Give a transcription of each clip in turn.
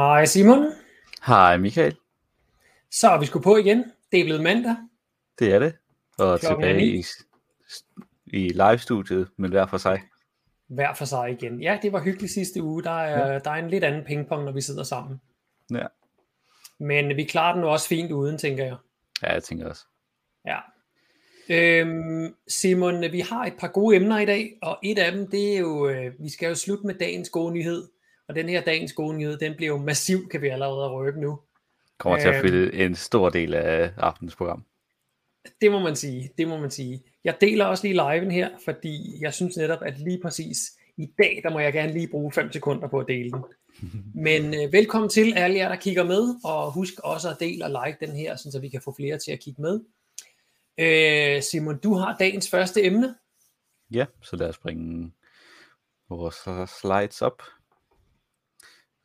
Hej Simon. Hej Michael. Så er vi sgu på igen. Det er blevet mandag. Det er det. Og Klokken tilbage i, i live-studiet, men hver for sig. Hver for sig igen. Ja, det var hyggeligt sidste uge. Der er, ja. der er en lidt anden pingpong, når vi sidder sammen. Ja, Men vi klarer den også fint uden, tænker jeg. ja jeg tænker også. Ja. Øhm, Simon, vi har et par gode emner i dag, og et af dem, det er jo, øh, vi skal jo slutte med dagens gode nyhed. Og den her dagens gode nyhed, den bliver jo massiv, kan vi allerede røbe nu. Kommer til at Øhm. fylde en stor del af aftens program. Det må man sige, det må man sige. Jeg deler også lige liven her, fordi jeg synes netop, at lige præcis i dag, der må jeg gerne lige bruge 5 sekunder på at dele den. Men øh, velkommen til alle jer, der kigger med, og husk også at dele og like den her, så vi kan få flere til at kigge med. Øh, Simon, du har dagens første emne. Ja, så lad os bringe vores slides op.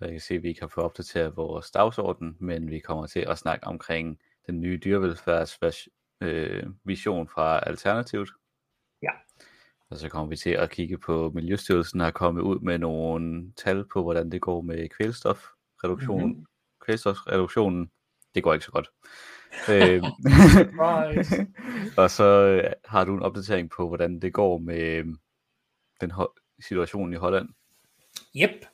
Jeg kan se, at vi ikke har fået opdateret vores dagsorden, men vi kommer til at snakke omkring den nye dyrevelfærdsvision fra Alternativet. Ja. Og så kommer vi til at kigge på Miljøstyrelsen har kommet ud med nogle tal på, hvordan det går med kvælstofreduktion. Mhm. Mm-hmm. Kvælstofreduktionen, det går ikke så godt. Surprise. og så øh, har du en opdatering på, hvordan det går med øh, den ho- situation i Holland. Yep.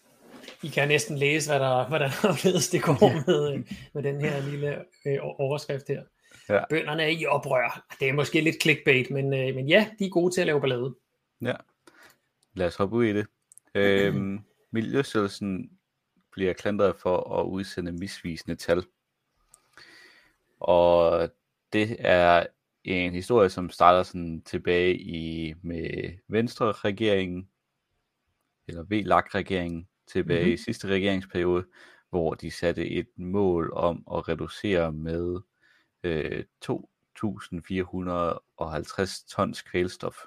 I kan næsten læse, hvad der, hvordan anderledes det går med, øh, med den her lille øh, overskrift her. Ja. Bønderne er i oprør. Det er måske lidt clickbait, men, øh, men ja, de er gode til at lave ballade. Ja, lad os hoppe ud i det. Øhm, Miljøstyrelsen bliver klandret for at udsende misvisende tal. Og det er en historie, som starter sådan tilbage i med Venstre-regeringen, eller VLAG-regeringen, tilbage mm-hmm. i sidste regeringsperiode, hvor de satte et mål om at reducere med øh, 2.450 tons kvælstof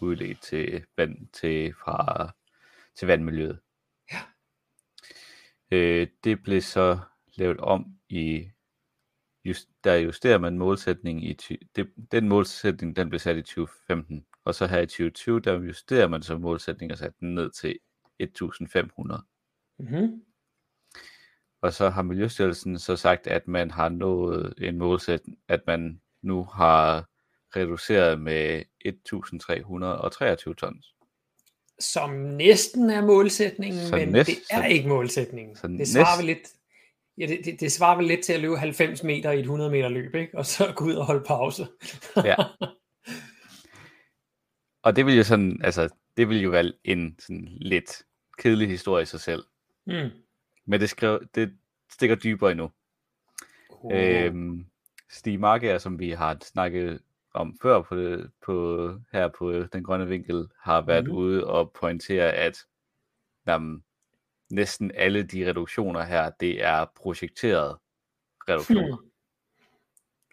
udledt til vand til fra til vandmiljøet. Ja. Øh, det blev så lavet om i just, der justerer man målsætningen i det, den målsætning den blev sat i 2015 og så her i 2020 der justerer man så målsætningen og sat den ned til 1500 Mm-hmm. og så har Miljøstyrelsen så sagt at man har nået en målsætning at man nu har reduceret med 1323 tons Som næsten er målsætningen, Så men næst- det er så- ikke målsætningen. så det svarer næst- vel lidt Ja, det, det, det svarer vel lidt til at løbe 90 meter i et 100 meter løb, ikke? og så gå ud og holde pause. Ja. Og det vil jo sådan, altså, det vil jo være en sådan lidt kedelig historie i sig selv. Mm. Men det, skrev, det stikker dybere endnu. Oh. Øhm, Stig Marker, som vi har snakket om før på det, på, her på Den Grønne Vinkel, har været mm. ude og pointere, at jamen, næsten alle de reduktioner her, det er projekterede reduktioner. Hmm.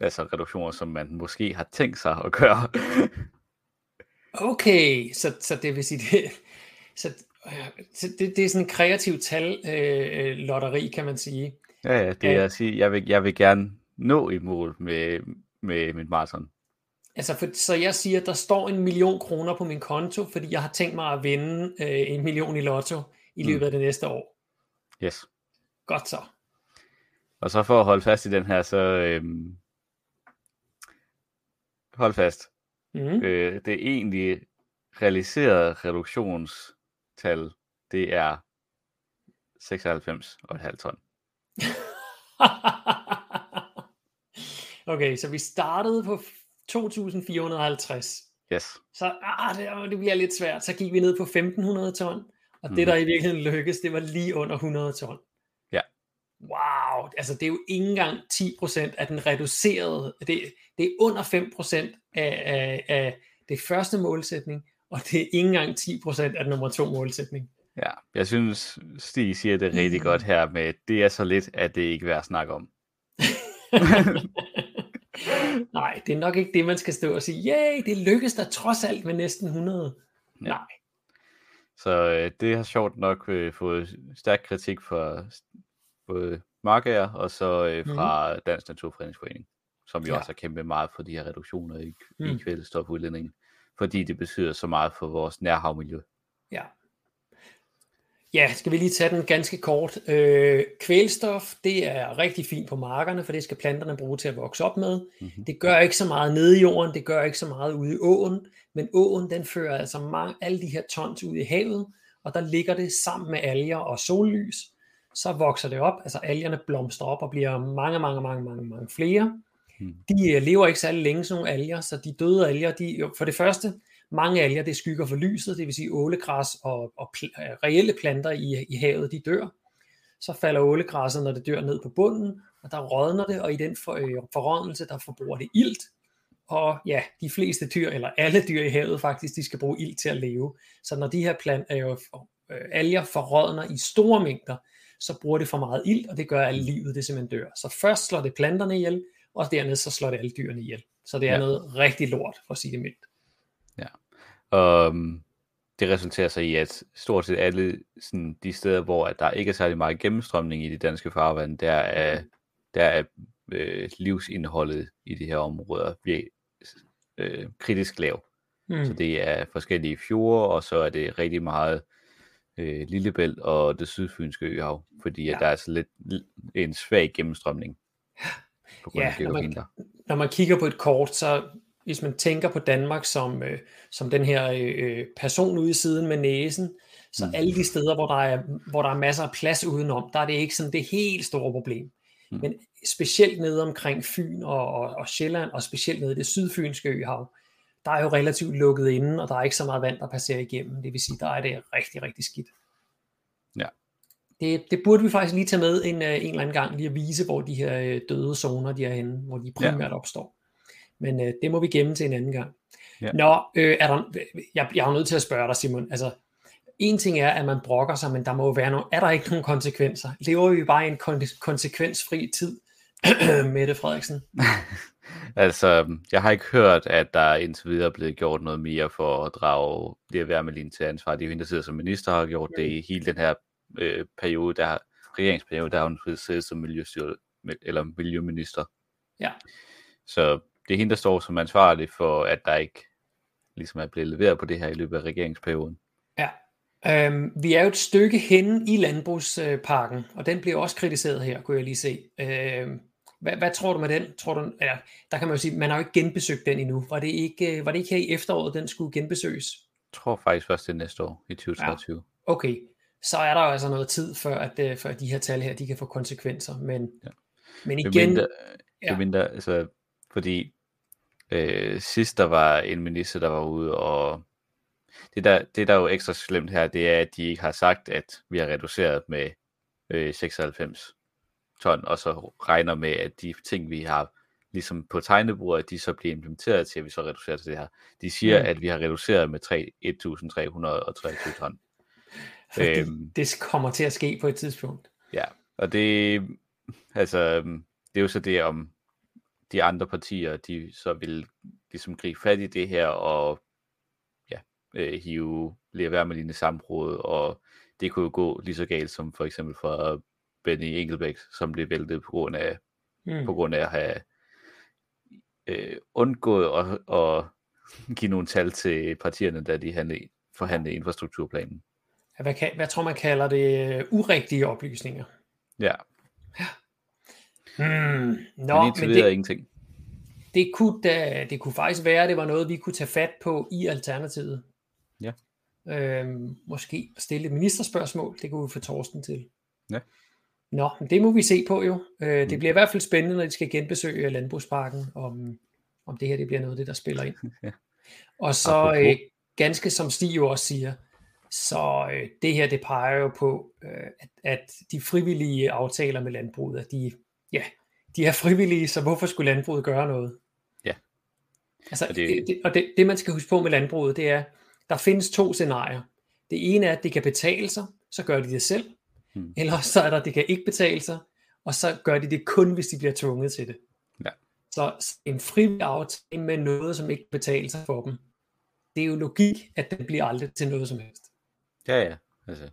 Altså reduktioner, som man måske har tænkt sig at gøre. Okay, så, så det vil sige, det, så, øh, så det, det er sådan en kreativ tal øh, lotteri, kan man sige. Ja, ja, det er at sige, jeg vil, jeg vil gerne nå i mål med, med mit maraton. Altså, for, så jeg siger, at der står en million kroner på min konto, fordi jeg har tænkt mig at vinde øh, en million i lotto i løbet af det næste år. Yes. Godt så. Og så for at holde fast i den her, så øhm, hold fast. Mm. Øh, det egentlige realiserede reduktionstal, det er 96,5 ton. okay, så vi startede på 2.450. Yes. Så ah, det, det bliver lidt svært. Så gik vi ned på 1.500 ton, og det der i virkeligheden lykkedes, det var lige under 100 ton. Wow, altså det er jo ikke engang 10% af den reducerede, det, det er under 5% af, af, af det første målsætning, og det er ikke engang 10% af den nummer to målsætning. Ja, jeg synes, Stig siger det rigtig Mm. godt her med, det er så lidt, at det ikke er værd at snakke om. Nej, det er nok ikke det, man skal stå og sige, yay, det lykkedes der trods alt med næsten 100. Ja. Nej. Så øh, det har sjovt nok øh, fået stærk kritik fra både Markager og så øh, fra mm. Dansk Naturfredningsforening, som jo Ja. også har kæmpet meget for de her reduktioner i, mm. i Mm. kvælstofudledningen, fordi det betyder så meget for vores nærhavmiljø. Ja. Ja, skal vi lige tage den ganske kort. Øh, kvælstof, det er rigtig fint på markerne, for det skal planterne bruge til at vokse op med. Mm-hmm. Det gør ikke så meget nede i jorden, det gør ikke så meget ude i åen, men åen den fører altså mange, alle de her tons ud i havet, og der ligger det sammen med alger og sollys, så vokser det op, altså algerne blomstrer op og bliver mange, mange, mange, mange, mange flere. Mm. De øh, lever ikke særlig længe, sådan nogle alger, så de døde alger, de, for det første, mange alger, det skygger for lyset, det vil sige ålegræs og, og pl- øh, reelle planter i, i havet, de dør. Så falder ålegræsset, når det dør ned på bunden, og der rådner det, og i den for, øh, forrådnelse, der forbruger det ilt. Og ja, de fleste dyr, eller alle dyr i havet faktisk, de skal bruge ilt til at leve. Så når de her plant, øh, øh, alger forrådner i store mængder, så bruger det for meget ilt, og det gør, at livet det simpelthen dør. Så først slår det planterne ihjel, og dernæst så slår det alle dyrene ihjel. Så det er ja. noget rigtig lort, for at sige det mildt. Og um, det resulterer sig i, at stort set alle sådan, de steder, hvor at der ikke er særlig meget gennemstrømning i de danske farvand, der er, der er øh, livsindholdet i de her områder virkelig øh, kritisk lav. Mm. Så det er forskellige fjorde, og så er det rigtig meget øh, Lillebælt og det sydfynske øhav, fordi ja. at der er så lidt en svag gennemstrømning. På grund ja, af når man, når man kigger på et kort, så hvis man tænker på Danmark som, øh, som den her øh, person ude i siden med næsen, så mm. alle de steder, hvor der, er, hvor der er masser af plads udenom, der er det ikke sådan det helt store problem. Mm. Men specielt nede omkring Fyn og, og, og Sjælland, og specielt nede i det sydfynske øhav, der er jo relativt lukket inden, og der er ikke så meget vand, der passerer igennem. Det vil sige, der er det rigtig, rigtig skidt. Ja. Det, det burde vi faktisk lige tage med en, øh, en eller anden gang, lige at vise, hvor de her øh, døde zoner, de er henne, hvor de primært ja. opstår. Men øh, det må vi gemme til en anden gang. Ja. Nå, øh, er der, jeg, jeg er nødt til at spørge dig, Simon. Altså, en ting er, at man brokker sig, men der må jo være nogle, er der ikke nogen konsekvenser? Lever vi bare i en kon- konsekvensfri tid, Mette Frederiksen? altså, jeg har ikke hørt, at der indtil videre er blevet gjort noget mere for at drage Lea Wermelin til ansvar. Det er jo hende, der sidder som minister, har gjort det i hele den her øh, periode, der regeringsperiode, der har hun siddet som miljøstyr, eller miljøminister. Ja. Så det er hende, der står som ansvarlig for, at der ikke ligesom er blevet leveret på det her i løbet af regeringsperioden. Ja, øhm, vi er jo et stykke henne i landbrugsparken, og den bliver også kritiseret her, kunne jeg lige se. Øhm, hvad, hvad tror du med den? Tror du, ja, der kan man jo sige, man har jo ikke genbesøgt den endnu. Var det ikke, var det ikke her i efteråret, den skulle genbesøges? Jeg tror faktisk først det næste år, i 2023. Ja, okay, så er der jo altså noget tid, før, at, øh, før de her tal her, de kan få konsekvenser. Men, ja. men igen... Det mindre, ja. det mindre, altså, fordi Øh, sidst der var en minister, der var ude, og det der, det der er jo ekstra slemt her, det er, at de ikke har sagt, at vi har reduceret med øh, 96 ton, og så regner med, at de ting, vi har ligesom på tegnebordet, de så bliver implementeret til, at vi så reducerer til det her. De siger, mm. at vi har reduceret med 3, 1323 ton. Fordi øhm, det kommer til at ske på et tidspunkt. Ja, og det, altså, det er jo så det om, de andre partier, de så vil ligesom gribe fat i det her og ja, øh, hive Lea Wermelin i samråd, og det kunne jo gå lige så galt som for eksempel for Benny Engelbæk, som blev væltet på grund af, mm. på grund af at have øh, undgået at, at give nogle tal til partierne, da de handlede, forhandlede infrastrukturplanen. Hvad, kan, hvad tror man kalder det? Urigtige oplysninger. Ja. ja. Mm, nå, men, men det, ingenting. Det kunne, da, det kunne faktisk være, at det var noget, vi kunne tage fat på i Alternativet. Ja. Øhm, måske stille et ministerspørgsmål, det kunne vi få Torsten til. Ja. Nå, det må vi se på jo. Øh, mm. Det bliver i hvert fald spændende, når de skal genbesøge Landbrugsparken, om, om det her det bliver noget af det, der spiller ind. ja. Og så øh, ganske som Stig jo også siger, så øh, det her det peger jo på, øh, at, at de frivillige aftaler med landbruget, at de ja, de er frivillige, så hvorfor skulle landbruget gøre noget? Ja. Altså, og det, det, og det, det man skal huske på med landbruget, det er, der findes to scenarier. Det ene er, at det kan betale sig, så gør de det selv. Hmm. Eller så er der, det kan ikke betale sig, og så gør de det kun, hvis de bliver tvunget til det. Ja. Så en frivillig aftale med noget, som ikke betaler sig for dem, det er jo logik, at det bliver aldrig til noget som helst. Ja, ja. Altså,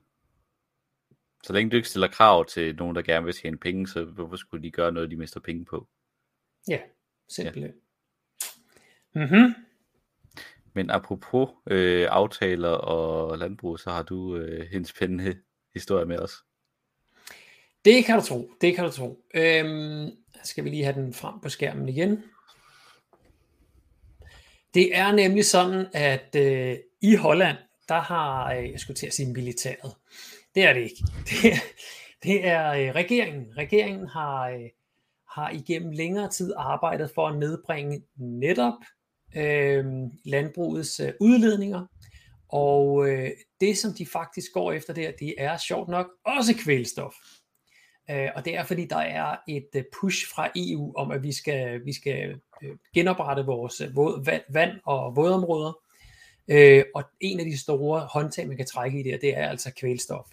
så længe du ikke stiller krav til nogen, der gerne vil tjene penge, så hvorfor skulle de gøre noget, de mister penge på? Ja, simpelthen. Ja. Mm-hmm. Men apropos øh, aftaler og landbrug, så har du øh, en spændende historie med os. Det kan du tro, det kan du tro. Øhm, skal vi lige have den frem på skærmen igen. Det er nemlig sådan, at øh, i Holland, der har, øh, jeg skulle til at sige militæret, det er det ikke. Det er, det er øh, regeringen. Regeringen har, øh, har igennem længere tid arbejdet for at nedbringe netop øh, landbrugets øh, udledninger. Og øh, det, som de faktisk går efter der, det er sjovt nok også kvælstof. Øh, og det er fordi, der er et øh, push fra EU om, at vi skal, vi skal øh, genoprette vores øh, våd, vand og vådområder. Øh, og en af de store håndtag, man kan trække i der, det er altså kvælstof.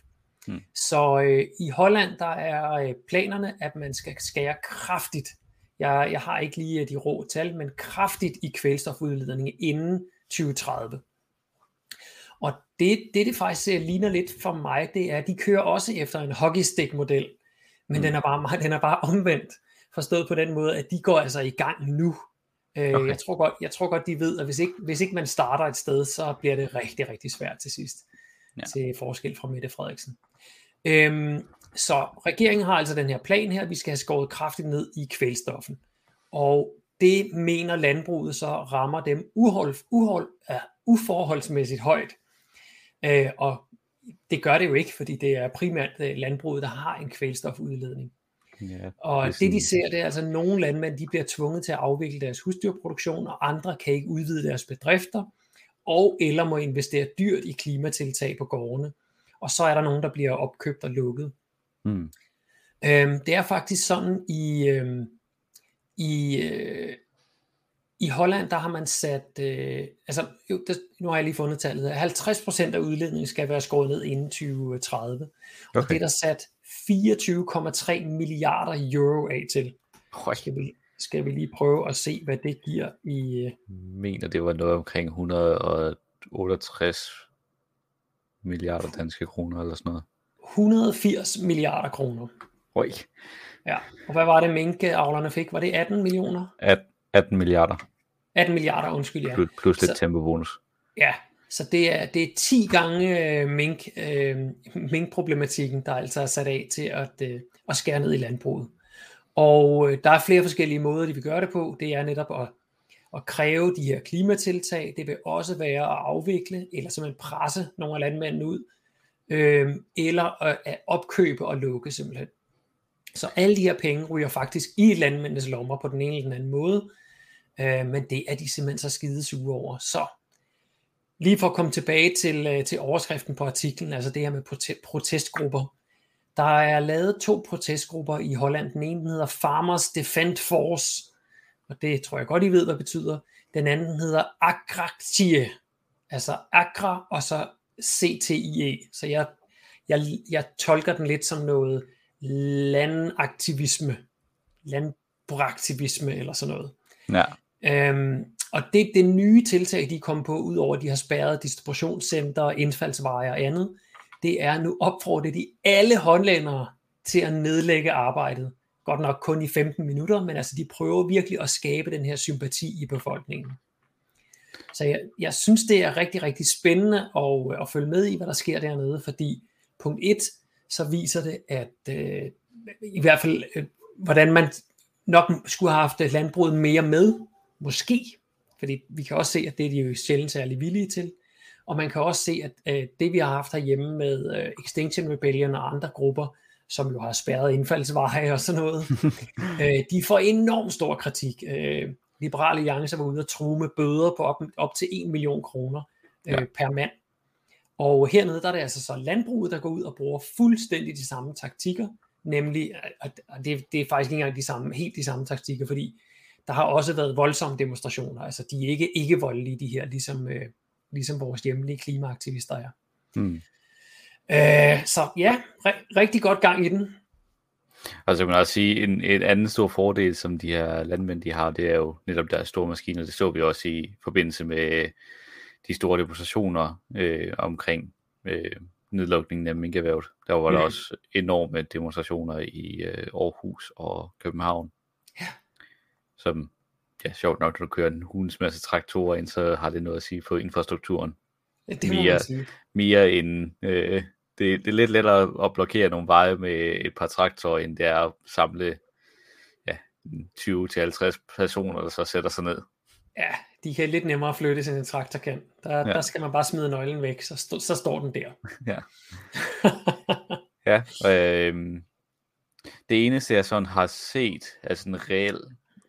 Hmm. Så øh, i Holland, der er øh, planerne, at man skal skære kraftigt. Jeg, jeg har ikke lige de rå tal, men kraftigt i kvælstofudledning inden 2030. Og det, det, det faktisk ligner lidt for mig, det er, at de kører også efter en hockeystick-model, men mm. den, er bare, den er bare omvendt, forstået på den måde, at de går altså i gang nu. Øh, okay. Jeg, tror godt, jeg tror godt, de ved, at hvis ikke, hvis ikke man starter et sted, så bliver det rigtig, rigtig svært til sidst, ja. til forskel fra Mette Frederiksen. Øhm, så regeringen har altså den her plan her, vi skal have skåret kraftigt ned i kvælstoffen. Og det mener landbruget så rammer dem uhold, uhold, uh, uforholdsmæssigt højt. Øh, og det gør det jo ikke, fordi det er primært øh, landbruget, der har en kvælstofudledning. Ja, og det, det de ser, det er altså, at nogle landmænd de bliver tvunget til at afvikle deres husdyrproduktion, og andre kan ikke udvide deres bedrifter, og eller må investere dyrt i klimatiltag på gårdene. Og så er der nogen, der bliver opkøbt og lukket. Mm. Øhm, det er faktisk sådan i, øhm, i øh, i Holland, der har man sat, øh, altså jo, der, nu har jeg lige fundet tallet, 50% af udledningen skal være skåret ned inden 2030. Okay. Og det er der sat 24,3 milliarder euro af til. Skal vi, skal vi lige prøve at se, hvad det giver i... Øh... Jeg mener, det var noget omkring 168 milliarder danske kroner eller sådan noget. 180 milliarder kroner. Oj. Ja, og hvad var det minkavlerne fik? Var det 18 millioner? 18 milliarder. 18 milliarder, undskyld, ja. Plus, plus lidt tempobonus. Ja, så det er, det er 10 gange øh, mink, øh, minkproblematikken, der altså er sat af til at, øh, at skære ned i landbruget. Og øh, der er flere forskellige måder, de vil gøre det på. Det er netop at, at kræve de her klimatiltag. Det vil også være at afvikle, eller simpelthen presse nogle af landmændene ud, øh, eller at, at opkøbe og lukke simpelthen. Så alle de her penge ryger faktisk i landmændenes lommer på den ene eller den anden måde, øh, men det er de simpelthen så skide sure over. Så lige for at komme tilbage til, øh, til overskriften på artiklen, altså det her med prote- protestgrupper. Der er lavet to protestgrupper i Holland. Den ene hedder Farmers Defend Force, og det tror jeg godt, I ved, hvad det betyder. Den anden hedder Agraktie, altså Agra og så CTIE. Så jeg, jeg, jeg tolker den lidt som noget landaktivisme, landbrugsaktivisme eller sådan noget. Ja. Øhm, og det det nye tiltag, de kom på, udover at de har spærret distributionscenter, indfaldsveje og andet, det er nu opfordrer de alle håndlændere til at nedlægge arbejdet. Godt nok kun i 15 minutter, men altså de prøver virkelig at skabe den her sympati i befolkningen. Så jeg, jeg synes, det er rigtig, rigtig spændende at, at følge med i, hvad der sker dernede, fordi punkt 1, så viser det, at øh, i hvert fald, øh, hvordan man nok skulle have haft landbruget mere med, måske, fordi vi kan også se, at det er de jo sjældent særlig villige til, og man kan også se, at øh, det vi har haft herhjemme med øh, Extinction Rebellion og andre grupper, som jo har spærret indfaldsveje og sådan noget, øh, de får enormt stor kritik. Øh, Liberale Alliance var ude og true med bøder på op, op til 1 million kroner øh, ja. per mand og hernede der er det altså så landbruget, der går ud og bruger fuldstændig de samme taktikker, nemlig, at det, det er faktisk ikke engang de samme, helt de samme taktikker, fordi der har også været voldsomme demonstrationer, altså de er ikke, ikke voldelige, de her, ligesom, øh, ligesom vores hjemlige klimaaktivister er. Mm. Øh, så ja, ri- rigtig godt gang i den. Og så kan man også sige, en, en anden stor fordel, som de her landmænd de har, det er jo netop deres store maskiner. Det så vi også i forbindelse med de store demonstrationer øh, omkring øh, nedlukningen af minkerhvervet. Der var mm. der også enorme demonstrationer i øh, Aarhus og København. Som, ja, sjovt nok, når du kører en hundens masse traktorer ind, så har det noget at sige på infrastrukturen. Ja, det må mere, man sige. mere end, øh, det, det er lidt lettere at blokere nogle veje med et par traktorer, end det er at samle ja, 20-50 personer, der så sætter sig ned. Ja, de kan lidt nemmere flytte, end en traktor kan. Der, ja. der skal man bare smide nøglen væk, så, st- så står den der. Ja. ja, øh, det eneste, jeg sådan har set af sådan reel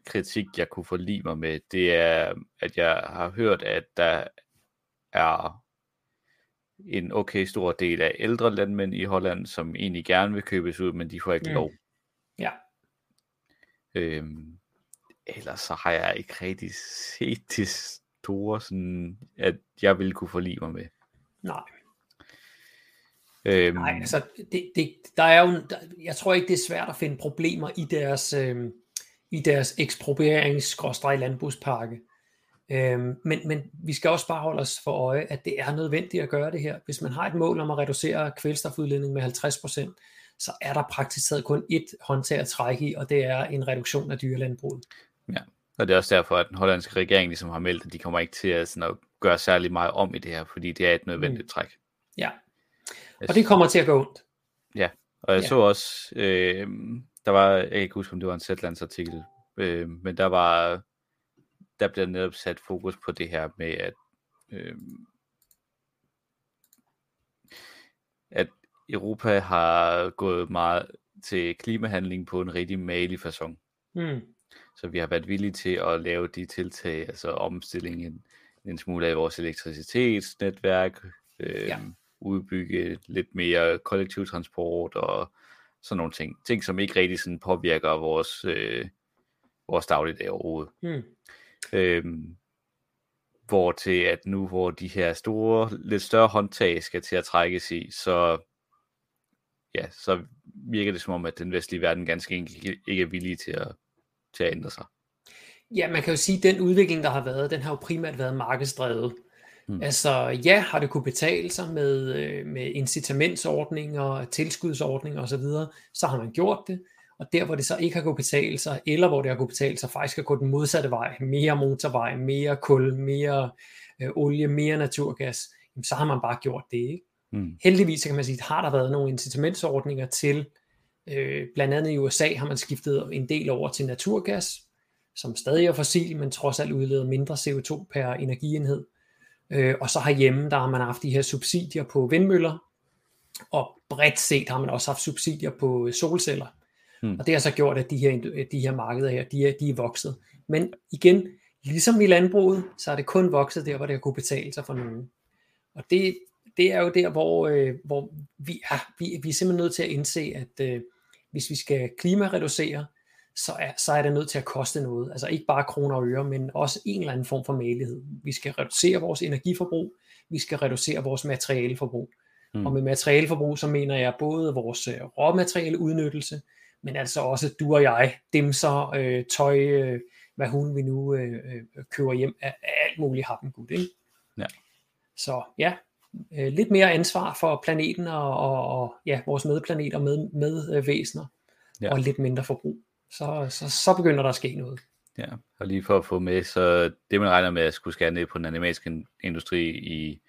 kritik, jeg kunne forlige mig med, det er, at jeg har hørt, at der er en okay stor del af ældre landmænd i Holland, som egentlig gerne vil købes ud, men de får ikke mm. lov. Ja. Øhm, ellers så har jeg ikke rigtig set det store, sådan, at jeg ville kunne forlige mig med. Nej. Øhm, Nej, altså, det, det, der er jo, der, jeg tror ikke, det er svært at finde problemer i deres, øhm, i deres eksproprierings landbrugspakke. Øhm, men, men vi skal også bare holde os for øje, at det er nødvendigt at gøre det her. Hvis man har et mål om at reducere kvælstofudledning med 50%, så er der praktisk taget kun ét håndtag at trække i, og det er en reduktion af dyrelandbruget. Ja, og det er også derfor, at den hollandske regering ligesom har meldt, at de kommer ikke til at, sådan at gøre særlig meget om i det her, fordi det er et nødvendigt mm. træk. Ja, og det kommer til at gå ondt. Ja, og jeg ja. så også, øh, der var, jeg kan ikke huske, om det var en Zetlands artikel, øh, men der var, der bliver netop sat fokus på det her med, at, øh, at Europa har gået meget til klimahandling på en rigtig malig façon. Mm. Så vi har været villige til at lave de tiltag, altså omstillingen en smule af vores elektricitetsnetværk, øh, ja. udbygge lidt mere kollektiv transport og sådan nogle ting. Ting, som ikke rigtig sådan påvirker vores, øh, vores dagligdag overhovedet. Mm. Øhm, hvor til at nu, hvor de her store, lidt større håndtag skal til at trækkes i, så ja, så virker det som om, at den vestlige verden ganske enkelt ikke er villig til at, til at ændre sig. Ja, man kan jo sige, at den udvikling, der har været, den har jo primært været markedsdrevet. Hmm. Altså, ja, har det kunne betale sig med, øh, med incitamentsordninger, tilskudsordninger osv., så, så har man gjort det. Og der, hvor det så ikke har kunnet betale sig, eller hvor det har kunnet betale sig, faktisk at gå den modsatte vej, mere motorvej, mere kul, mere øh, olie, mere naturgas, jamen, så har man bare gjort det. Ikke? Mm. Heldigvis så kan man sige, har der været nogle incitamentsordninger til, øh, blandt andet i USA har man skiftet en del over til naturgas, som stadig er fossil, men trods alt udleder mindre CO2 per energienhed. Øh, og så herhjemme, der har man haft de her subsidier på vindmøller, og bredt set har man også haft subsidier på solceller. Hmm. Og det har så gjort, at de her, de her markeder her, de er, de er vokset. Men igen, ligesom i landbruget, så er det kun vokset der, hvor det har kunne betale sig for nogen. Og det, det er jo der, hvor, øh, hvor vi, er, vi, vi er simpelthen nødt til at indse, at øh, hvis vi skal klimareducere, så er, så er det nødt til at koste noget. Altså ikke bare kroner og øre, men også en eller anden form for malighed. Vi skal reducere vores energiforbrug, vi skal reducere vores materialeforbrug. Mm. Og med materialeforbrug, så mener jeg både vores øh, råmateriale udnyttelse, men altså også du og jeg, dem så øh, tøj, øh, hvad hun vi nu øh, øh, køber hjem af, af alt muligt happengud. Ikke? Ja. Så ja, øh, lidt mere ansvar for planeten og, og, og ja, vores medplaneter med, med øh, væsener, ja. og lidt mindre forbrug. Så, så, så begynder der at ske noget. Ja, og lige for at få med, så det man regner med at skulle skære ned på den animalske industri i,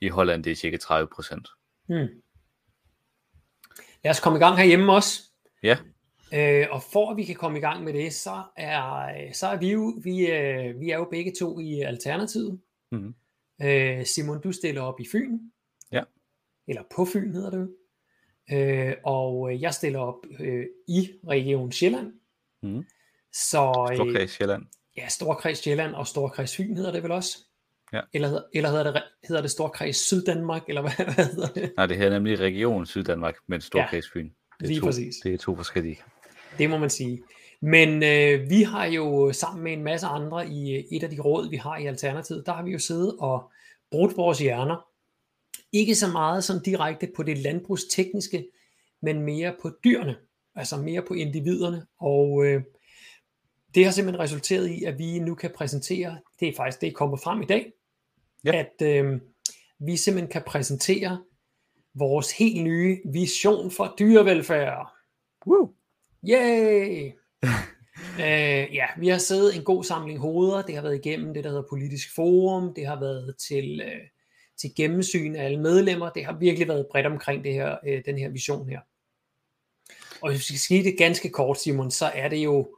i Holland, det er cirka 30 procent. Hmm. Lad os komme i gang herhjemme også. Ja. Øh, og for at vi kan komme i gang med det, så er, så er vi jo, vi, øh, vi er jo begge to i Alternativet. Mm. Øh, Simon, du stiller op i Fyn. Ja. Eller på Fyn hedder det øh, og jeg stiller op øh, i Region Sjælland. Mm. Så, øh, Storkreds Sjælland. Ja, Storkreds Sjælland og Storkreds Fyn hedder det vel også. Ja. Eller, eller hedder, det, hedder det Storkreds Syddanmark, eller hvad, hvad hedder det? Nej, det hedder nemlig Region Syddanmark, men Storkreds Fyn. Det er lige to, præcis. Det er to forskellige. Det må man sige. Men øh, vi har jo sammen med en masse andre i et af de råd, vi har i Alternativet, der har vi jo siddet og brudt vores hjerner. Ikke så meget som direkte på det landbrugstekniske, men mere på dyrene, altså mere på individerne. Og øh, det har simpelthen resulteret i, at vi nu kan præsentere, det er faktisk det er kommet frem i dag, ja. at øh, vi simpelthen kan præsentere vores helt nye vision for dyrevelfærd. Woo! Yay! øh, ja, vi har siddet en god samling hoveder. Det har været igennem det, der hedder politisk forum. Det har været til, øh, til gennemsyn af alle medlemmer. Det har virkelig været bredt omkring det her, øh, den her vision her. Og hvis vi skal sige det ganske kort, Simon, så er det jo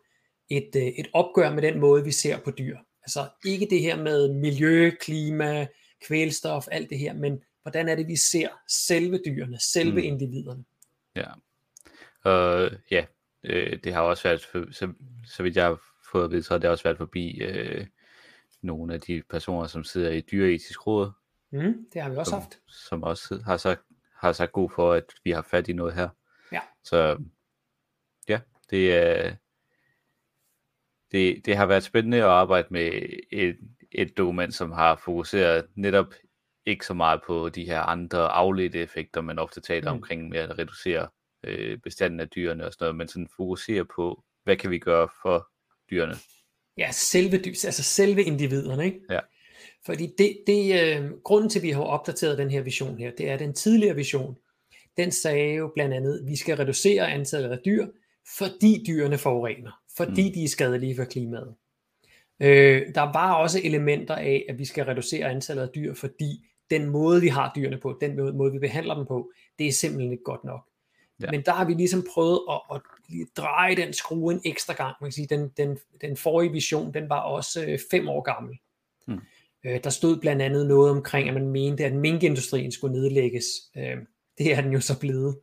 et, øh, et opgør med den måde, vi ser på dyr. Altså ikke det her med miljø, klima, kvælstof, alt det her, men hvordan er det, vi ser selve dyrene, selve mm. individerne. Ja, og uh, ja, øh, det har også været, så, så vidt jeg har fået at vide, så har det også været forbi øh, nogle af de personer, som sidder i dyreetisk råd. Mm, det har vi også som, haft. Som også har sagt, har sagt god for, at vi har fat i noget her. Ja. Så ja, det er... Det, det har været spændende at arbejde med et, et dokument, som har fokuseret netop ikke så meget på de her andre afledte effekter, man ofte taler mm. omkring med at reducere øh, bestanden af dyrene og sådan noget, men sådan fokusere på, hvad kan vi gøre for dyrene? Ja, selve dyr, altså selve individerne, ikke? Ja. Fordi det, det øh, grunden til, at vi har opdateret den her vision her, det er den tidligere vision, den sagde jo blandt andet, at vi skal reducere antallet af dyr, fordi dyrene forurener, fordi mm. de er skadelige for klimaet. Øh, der var også elementer af, at vi skal reducere antallet af dyr, fordi den måde, vi har dyrene på, den måde, vi behandler dem på, det er simpelthen ikke godt nok. Ja. Men der har vi ligesom prøvet at, at dreje den skrue en ekstra gang. Man kan sige, den, den, den forrige vision, den var også øh, fem år gammel. Hmm. Øh, der stod blandt andet noget omkring, at man mente, at minkindustrien skulle nedlægges. Øh, det er den jo så blevet.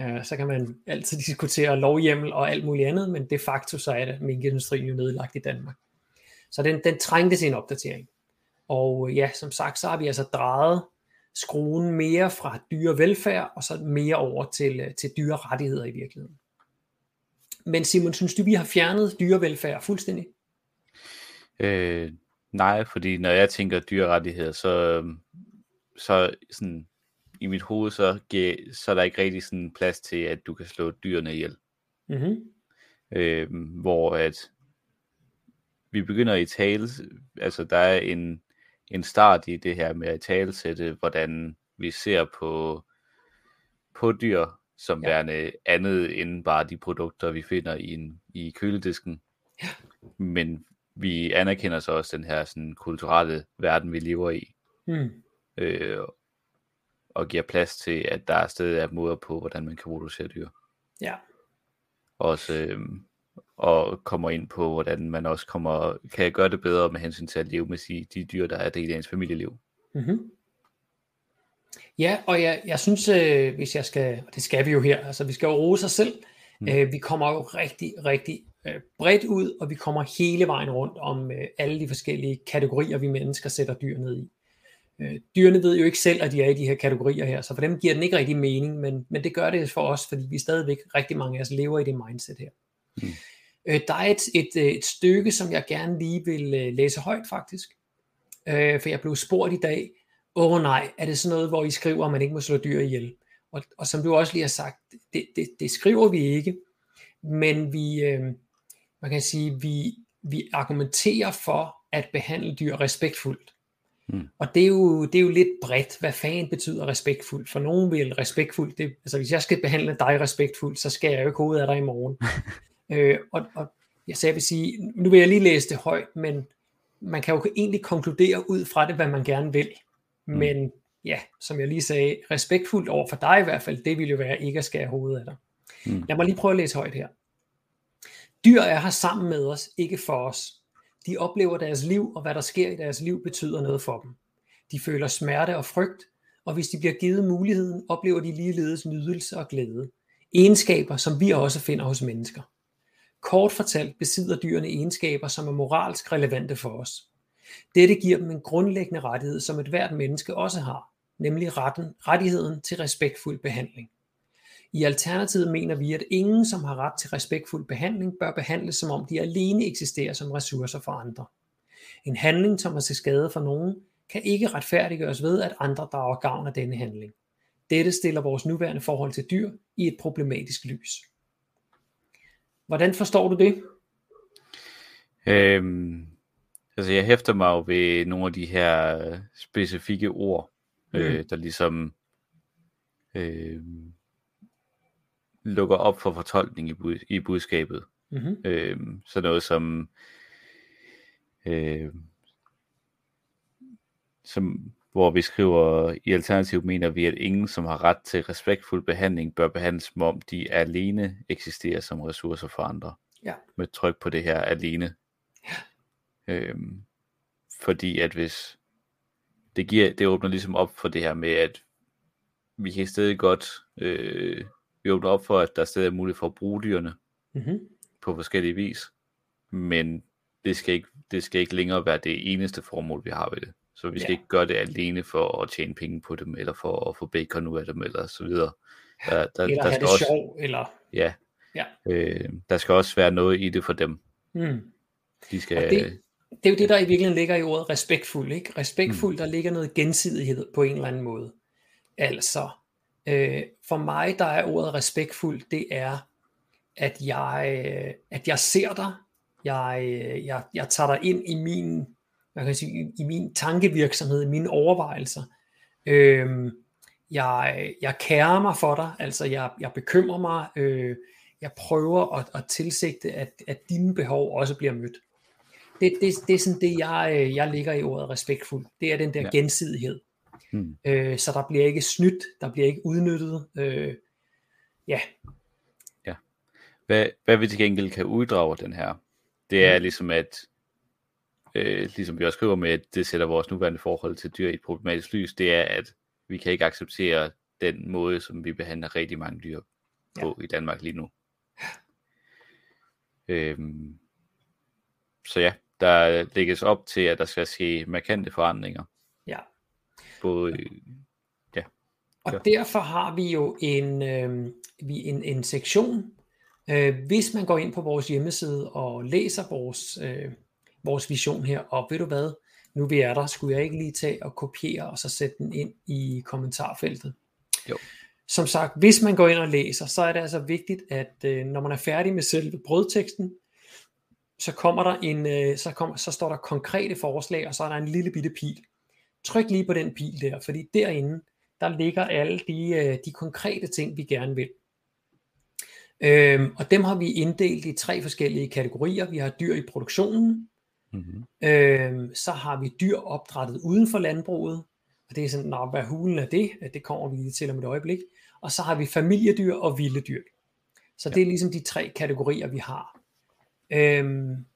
Øh, så kan man altid diskutere lovhjemmel og alt muligt andet, men de facto så er det minkindustrien jo nedlagt i Danmark. Så den, den trængte til en opdatering. Og ja, som sagt, så har vi altså drejet skruen mere fra dyrevelfærd, og så mere over til, øh, til dyrerettigheder i virkeligheden. Men Simon, synes du, vi har fjernet dyrevelfærd fuldstændig? Øh, nej, fordi når jeg tænker dyrerettigheder, så, øh, så sådan, i mit hoved, så, så er der ikke rigtig sådan plads til, at du kan slå dyrene ihjel. Mm-hmm. Øh, hvor at vi begynder i tale, altså der er en, en start i det her med at talsætte, hvordan vi ser på, på dyr som ja. værende andet end bare de produkter, vi finder i, en, i køledisken. Ja. Men vi anerkender så også den her sådan, kulturelle verden, vi lever i. Mm. Øh, og giver plads til, at der stadig er måder på, hvordan man kan producere dyr. Ja. Også, øh, og kommer ind på, hvordan man også kommer, kan gøre det bedre med hensyn til at leve med sige, de dyr, der er del af ens familieliv. Mm-hmm. Ja, og jeg, jeg synes, øh, hvis jeg skal, og det skal vi jo her, altså vi skal jo rose os selv, mm. øh, vi kommer jo rigtig, rigtig øh, bredt ud, og vi kommer hele vejen rundt om øh, alle de forskellige kategorier, vi mennesker sætter dyr ned i. Øh, dyrene ved jo ikke selv, at de er i de her kategorier her, så for dem giver den ikke rigtig mening, men, men det gør det for os, fordi vi stadigvæk rigtig mange af os lever i det mindset her. Mm. Øh, der er et, et, øh, et stykke, som jeg gerne lige vil øh, læse højt faktisk. Øh, for jeg blev spurgt i dag, åh oh, nej, er det sådan noget, hvor I skriver, at man ikke må slå dyr ihjel? Og, og som du også lige har sagt, det, det, det skriver vi ikke, men vi, øh, man kan sige, vi, vi argumenterer for at behandle dyr respektfuldt. Mm. Og det er, jo, det er jo lidt bredt, hvad fanden betyder respektfuldt. For nogen vil respektfuldt, det, altså hvis jeg skal behandle dig respektfuldt, så skal jeg jo ikke hovedet af dig i morgen. Øh, og, og jeg, jeg vil sige, nu vil jeg lige læse det højt, men man kan jo egentlig konkludere ud fra det, hvad man gerne vil. Mm. Men ja, som jeg lige sagde, respektfuldt over for dig i hvert fald, det vil jo være ikke at skære hovedet af dig. Mm. Lad mig lige prøve at læse højt her. Dyr er her sammen med os, ikke for os. De oplever deres liv, og hvad der sker i deres liv betyder noget for dem. De føler smerte og frygt, og hvis de bliver givet muligheden, oplever de ligeledes nydelse og glæde. Egenskaber, som vi også finder hos mennesker. Kort fortalt besidder dyrene egenskaber, som er moralsk relevante for os. Dette giver dem en grundlæggende rettighed, som et hvert menneske også har, nemlig retten, rettigheden til respektfuld behandling. I Alternativet mener vi, at ingen, som har ret til respektfuld behandling, bør behandles som om de alene eksisterer som ressourcer for andre. En handling, som er til skade for nogen, kan ikke retfærdiggøres ved, at andre drager gavn af denne handling. Dette stiller vores nuværende forhold til dyr i et problematisk lys. Hvordan forstår du det? Øhm, altså jeg hæfter mig jo ved nogle af de her specifikke ord, mm. øh, der ligesom øh, lukker op for fortolkning i, bud, i budskabet. Mm-hmm. Øh, så noget som, øh, som hvor vi skriver, i Alternativ mener vi, at ingen, som har ret til respektfuld behandling, bør behandles som om de alene eksisterer som ressourcer for andre. Ja. Med tryk på det her alene. Ja. Øhm, fordi at hvis det giver, det åbner ligesom op for det her med, at vi kan stadig godt, øh, vi åbner op for, at der stadig er mulighed for at bruge dyrene Mm-hmm. på forskellige vis, men det skal ikke, det skal ikke længere være det eneste formål, vi har ved det. Så vi skal Ja. ikke gøre det alene for at tjene penge på dem, eller for at få bacon ud af dem, eller så videre. Der, der, Eller der have skal det også, sjov, eller... ja, Ja. Øh, der skal også være noget i det for dem. Mm. De skal, Og det, det er jo det, der i virkeligheden ligger i ordet respektfuld. Ikke? Respektfuld, der ligger noget gensidighed på en eller anden måde. Altså, øh, for mig, der er ordet respektfuld, det er, at jeg, øh, at jeg ser dig, jeg, øh, jeg, jeg tager dig ind i min, hvad kan jeg sige, i- min tankevirksomhed, i mine overvejelser. Øh, jeg, jeg kærer mig for dig, altså jeg, jeg bekymrer mig, øh, jeg prøver at, at tilsigte, at, at dine behov også bliver mødt. Det, det, det er sådan det, jeg, øh, jeg ligger i ordet respektfuld. Det er den der ja. gensidighed. Hmm, Øh, så der bliver ikke snydt, der bliver ikke udnyttet. Øh, ja, hvad, hvad vi til gengæld kan uddrage den her, det er ligesom at, øh, ligesom vi også skriver med, at det sætter vores nuværende forhold til dyr i et problematisk lys, det er, at vi kan ikke acceptere den måde, som vi behandler rigtig mange dyr på ja. i Danmark lige nu. Øhm, så ja, der lægges op til, at der skal ske markante forandringer. ja. Både, i- Og Ja. derfor har vi jo en, øh, vi en, en sektion. Øh, hvis man går ind på vores hjemmeside og læser vores, øh, vores vision her, og ved du hvad, nu vi er der, skulle jeg ikke lige tage og kopiere og så sætte den ind i kommentarfeltet. Jo. Som sagt, hvis man går ind og læser, så er det altså vigtigt, at øh, når man er færdig med selve brødteksten, så kommer der en, øh, så, kommer, så står der konkrete forslag, og så er der en lille bitte pil. Tryk lige på den pil der, fordi derinde, der ligger alle de, øh, de konkrete ting, vi gerne vil. Øhm, og dem har vi inddelt i tre forskellige kategorier. Vi har dyr i produktionen, mm-hmm. øhm, så har vi dyr opdrettet uden for landbruget, og det er sådan, Nå, hvad hulen er det? Det kommer vi lige til om et øjeblik. Og så har vi familiedyr og vilde dyr. Så det er ligesom de tre kategorier, vi har. Øhm,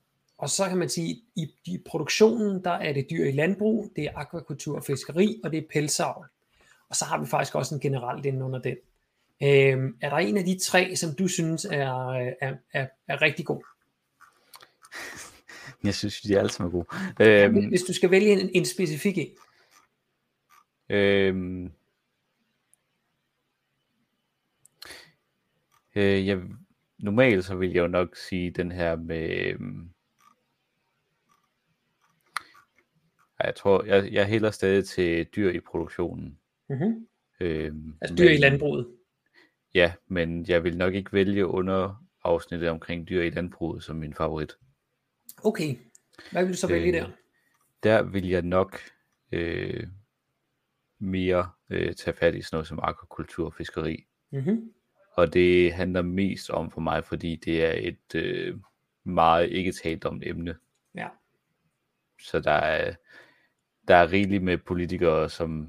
og så kan man sige, i, i produktionen, der er det dyr i landbrug, det er akvakultur og fiskeri, og det er pelsavl. Og så har vi faktisk også en generelt inden under den. Øhm, er der en af de tre, som du synes er, er, er, er rigtig god? Jeg synes, de er alle sammen gode. Øhm, Hvis du skal vælge en, en specifik en. Øhm, øh, jeg, normalt så vil jeg jo nok sige den her med... øhm, jeg tror, jeg, jeg hælder stadig til dyr i produktionen. Mm-hmm. Øhm, Altså dyr i men- landbruget. Ja, men jeg vil nok ikke vælge under afsnittet omkring dyr i landbruget som min favorit. Okay, hvad vil du så vælge Øh, der? Der vil jeg nok øh, mere øh, tage fat i sådan noget som akvakultur og fiskeri. Mm-hmm. Og det handler mest om for mig, fordi det er et øh, meget ikke talt om emne. Ja. Så der er, der er rigeligt med politikere, som,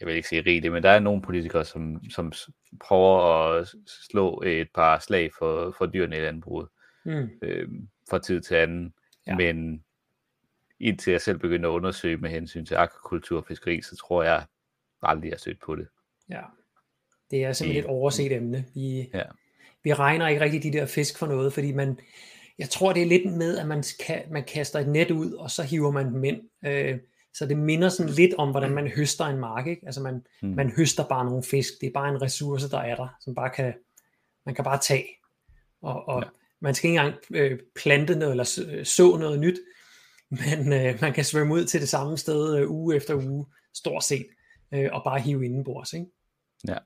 jeg vil ikke sige rigeligt, men der er nogle politikere, som, som prøver at slå et par slag for, for dyrene i landbruget Mm. øh, fra tid til anden. Ja. Men indtil jeg selv begynder at undersøge med hensyn til akvakultur og fiskeri, så tror jeg aldrig, jeg har stødt på det. Ja. Det er simpelthen et overset emne. Vi, Ja. vi regner ikke rigtig de der fisk for noget, fordi man, jeg tror det er lidt med, at man, kan, man kaster et net ud, og så hiver man dem ind. Øh, så det minder sådan lidt om, hvordan man høster en mark. Ikke? Altså man, Mm. man høster bare nogle fisk. Det er bare en ressource, der er der, som bare kan, man kan bare tage. Og, og ja. Man skal ikke engang øh, plante noget, eller så- så noget nyt, men øh, man kan svømme ud til det samme sted øh, uge efter uge, stort set, øh, og bare hive indenbords. Ikke? Ja.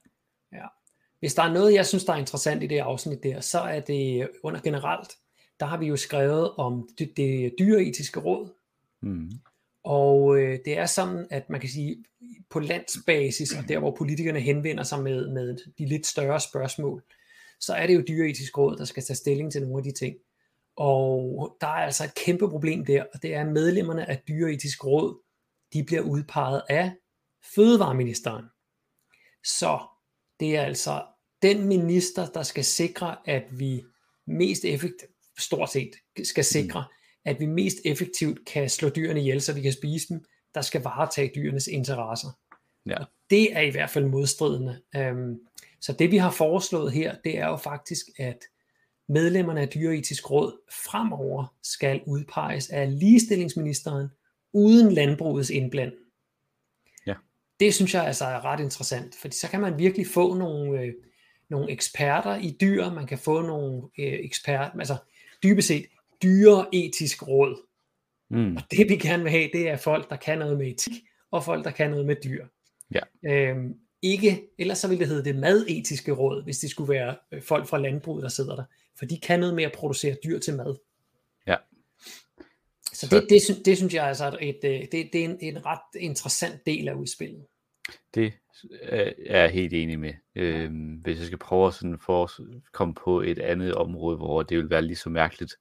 ja. Hvis der er noget, jeg synes, der er interessant i det afsnit der, så er det under generelt, der har vi jo skrevet om det, det dyreetiske råd, Mm og øh, det er sådan, at man kan sige, på landsbasis, og der hvor politikerne henvender sig med, med de lidt større spørgsmål, så er det jo dyreetisk råd, der skal tage stilling til nogle af de ting. Og der er altså et kæmpe problem der, og det er, at medlemmerne af dyreetisk råd, de bliver udpeget af fødevareministeren. Så det er altså den minister, der skal sikre, at vi mest effektivt, stort set skal sikre, at vi mest effektivt kan slå dyrene ihjel, så vi kan spise dem, der skal varetage dyrenes interesser. Ja. Og det er i hvert fald modstridende. Øhm, så det vi har foreslået her, det er jo faktisk, at medlemmerne af Dyreetisk Råd fremover skal udpeges af ligestillingsministeren uden landbrugets indbland. Ja. Det synes jeg altså er ret interessant, for så kan man virkelig få nogle, øh, nogle eksperter i dyr, man kan få nogle øh, eksperter, altså dybest set dyreetisk råd. Mm. Og det vi gerne vil have, det er folk, der kan noget med etik, og folk, der kan noget med dyr. Ja. Øhm, ikke, ellers så ville det hedde det madetiske råd, hvis det skulle være øh, folk fra landbruget, der sidder der. For de kan noget med at producere dyr til mad. Ja. Så det, det, det, det synes jeg altså er et, øh, det, det er en, en ret interessant del af udspillet. Det er jeg helt enig med. Øhm, hvis jeg skal prøve at sådan for at komme på et andet område, hvor det vil være lige så mærkeligt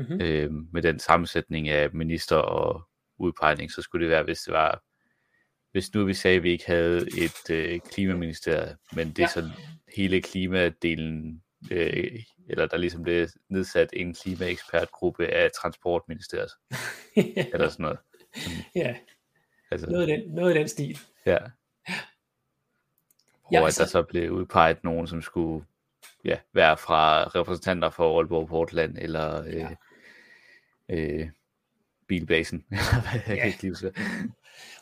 Mm-hmm. øhm, med den sammensætning af minister og udpegning, så skulle det være, hvis det var hvis nu vi sagde, at vi ikke havde et øh, klimaministerium, men det er Ja. så hele klimadelen, øh, eller der ligesom blev nedsat en klimaekspertgruppe af transportministeriet, eller sådan noget. ja, Altså, noget i den, noget i den stil. Ja. Hvor ja, altså- at der så blev udpeget nogen, som skulle ja, være fra repræsentanter for Aalborg Portland, eller øh, Ja. Øh, Bilbasen. Ja.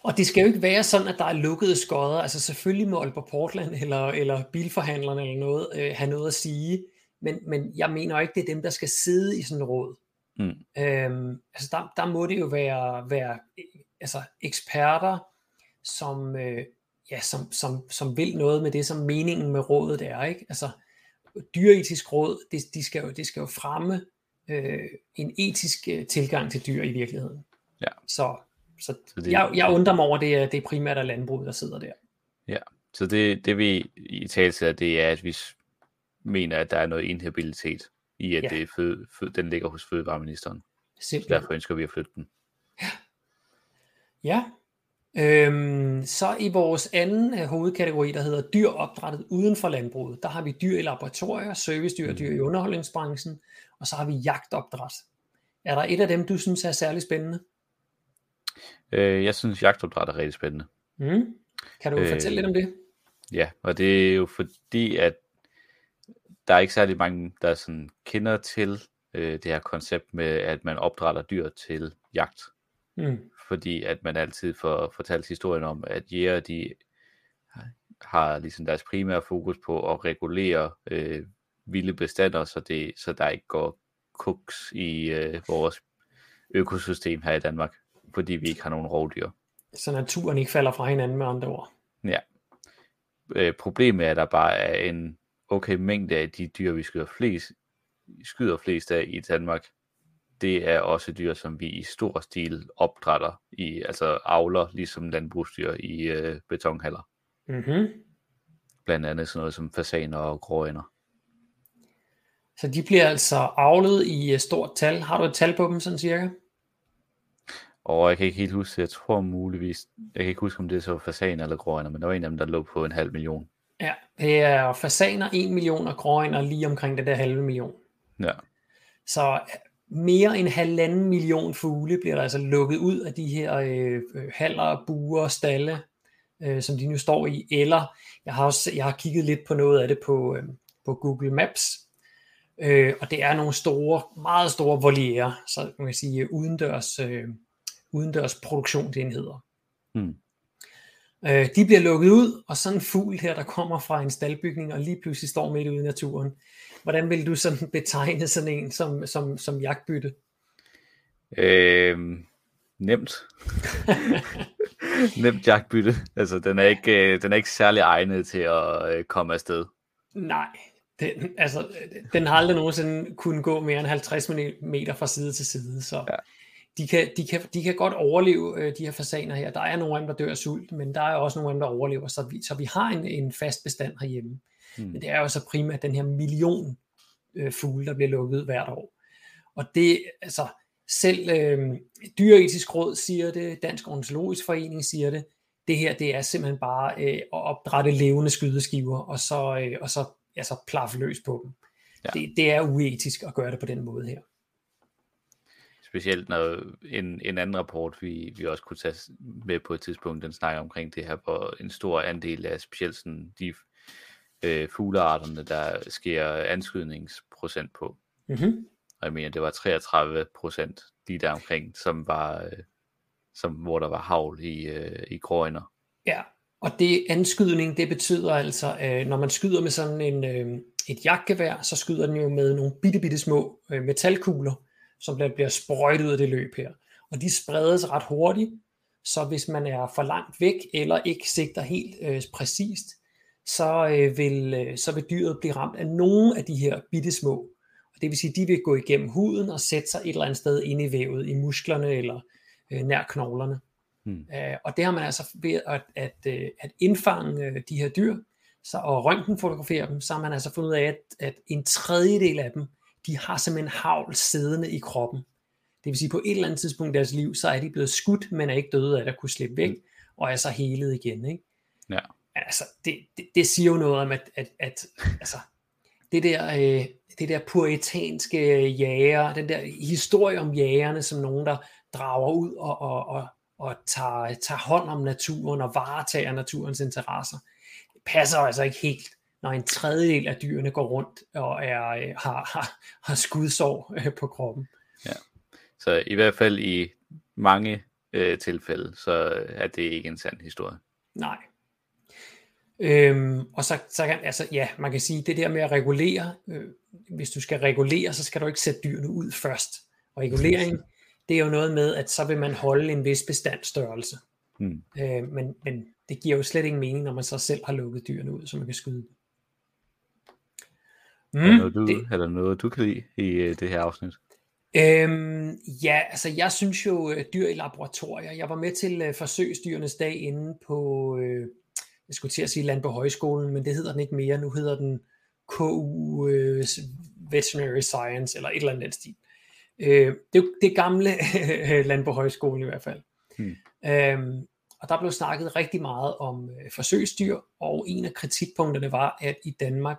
Og det skal jo ikke være sådan, at der er lukkede skodder. Altså selvfølgelig må Aalborg Portland eller, eller bilforhandlerne eller noget øh, have noget at sige. Men, men jeg mener ikke, det er dem, der skal sidde i sådan et råd. Mm. Øhm, altså der, der må det jo være, være altså eksperter, som, øh, ja, som, som, som vil noget med det, som meningen med rådet er. Ikke? Altså dyreetisk råd, det, de skal jo, det skal jo fremme øh, en etisk øh, tilgang til dyr i virkeligheden. Ja. Så, så Så det, jeg, jeg undrer mig over, det er, det er primært er landbruget, der sidder der. så det, det vi i tale til, det er, at vi mener, at der er noget inhabilitet i, at Ja. det er fød, fød, den ligger hos fødevareministeren. Så Simpelthen. derfor ønsker vi at flytte den. Ja. Øhm, så i vores anden øh, hovedkategori, der hedder dyr opdrettet uden for landbruget, der har vi dyr i laboratorier, servicedyr og dyr i underholdningsbranchen, og så har vi jagtopdræt. Er der et af dem, du synes er særlig spændende? Øh, jeg synes, jagtopdræt er rigtig spændende. Mm. Kan du øh, fortælle lidt om det? Ja, og det er jo fordi, at der er ikke særlig mange, der sådan kender til øh, det her koncept med, at man opdrætter dyr til jagt. Mm. Fordi at man altid får fortalt historien om, at jæger, de har ligesom deres primære fokus på at regulere øh, vilde bestander, så, det, så der ikke går kuks i øh, vores økosystem her i Danmark, fordi vi ikke har nogen rovdyr. Så naturen ikke falder fra hinanden med andre ord. Ja. Øh, problemet er, at der bare er en okay mængde af de dyr, vi skyder flest, skyder flest af i Danmark. Det er også dyr, som vi i stor stil opdrætter, i, altså avler, ligesom landbrugsdyr i øh, betonhaller. Mm-hmm. Blandt andet sådan noget som fasaner og gråænder. Så de bliver altså avlet i øh, stort tal. Har du et tal på dem, sådan cirka? Og jeg kan ikke helt huske, jeg tror muligvis, jeg kan ikke huske, om det er så fasaner eller gråænder, men der var en af dem, der lå på en halv million. Ja, det er fasaner 1 million og gråænder lige omkring det der halve million. Ja, Så mere end halvanden million fugle bliver der altså lukket ud af de her øh, øh, haller, buer, stalle, øh, som de nu står i. Eller jeg har også jeg har kigget lidt på noget af det på, øh, på Google Maps. Øh, og det er nogle store, meget store voliere, så man kan sige udendørs, øh, udendørs produktionsenheder. Hmm. Øh, de bliver lukket ud, og sådan en fugl her, der kommer fra en staldbygning og lige pludselig står midt ude i naturen. Hvordan vil du sådan betegne sådan en som, som, som jagtbytte? øh, nemt. nemt jagtbytte. Altså, den er, ikke, øh, den er ikke særlig egnet til at øh, komme afsted. Nej, den, altså, den har aldrig nogensinde kunnet gå mere end 50 meter fra side til side, så Ja. de, kan, de, kan, de kan godt overleve, øh, de her fasaner her. Der er nogle af dem, der dør af sult, men der er også nogle af dem, der overlever, så vi, så vi har en, en fast bestand herhjemme. Hmm. Men det er jo så primært den her million øh, fugle, der bliver lukket hvert år. Og det, altså, selv øh, Dyreetisk Råd siger det, Dansk Ornitologisk Forening siger det, det her det er simpelthen bare øh, at opdrætte levende skydeskiver, og så, øh, og så altså, plaffe løs på dem. Ja. Det, det er uetisk at gøre det på den måde her. Specielt når en, en anden rapport, vi, vi også kunne tage med på et tidspunkt, den snakker omkring det her, hvor en stor andel af specielt sådan de øh, fuglearterne, der sker anskydningsprocent på. Mm-hmm. Og jeg mener, det var 33 procent lige der omkring, som var, øh, som, hvor der var havl i, øh, i gråinder. Ja, og det anskydning, det betyder altså, øh, når man skyder med sådan en, øh, et jagtgevær, så skyder den jo med nogle bitte, bitte små øh, metalkugler, som bliver, bliver sprøjtet ud af det løb her. Og de spredes ret hurtigt, så hvis man er for langt væk, eller ikke sigter helt øh, præcist, så, øh, vil, øh, så vil dyret blive ramt af nogle af de her bitte små. Og det vil sige, at de vil gå igennem huden og sætte sig et eller andet sted inde i vævet, i musklerne eller øh, nær knoglerne. Hmm. Øh, og det har man altså ved at, at, øh, at indfange øh, de her dyr, så, og røntgenfotografere dem, så har man altså fundet ud af, at, at en tredjedel af dem, de har simpelthen havl siddende i kroppen. Det vil sige, på et eller andet tidspunkt i deres liv, så er de blevet skudt, men er ikke døde af at kunne slippe væk, mm. og er så helet igen. Ikke? Ja. Altså, det, det, det siger jo noget om, at, at, at altså, det der, øh, det der puritanske jæger, den der historie om jægerne, som nogen, der drager ud og, og, og, og tager, tager hånd om naturen og varetager naturens interesser, det passer altså ikke helt når en tredjedel af dyrene går rundt og er, øh, har, har, har skudsår øh, på kroppen. Ja. Så i hvert fald i mange øh, tilfælde, så er det ikke en sand historie. Nej. Øhm, og så, så kan, altså, ja, man kan sige, det der med at regulere, øh, hvis du skal regulere, så skal du ikke sætte dyrene ud først. Og regulering, det er jo noget med, at så vil man holde en vis bestandstørrelse. Hmm. Øh, men, men det giver jo slet ingen mening, når man så selv har lukket dyrene ud, så man kan skyde dem. Mm, er, der noget, du, det, er der noget, du kan lide i uh, det her afsnit? Øhm, ja, altså jeg synes jo uh, dyr i laboratorier. Jeg var med til uh, forsøgsdyrenes dag inde på, uh, jeg skulle til at sige land på højskolen, men det hedder den ikke mere. Nu hedder den KU uh, Veterinary Science, eller et eller andet stil. Uh, det, det gamle land på højskolen i hvert fald. Hmm. Øhm, og der blev snakket rigtig meget om uh, forsøgsdyr, og en af kritikpunkterne var, at i Danmark,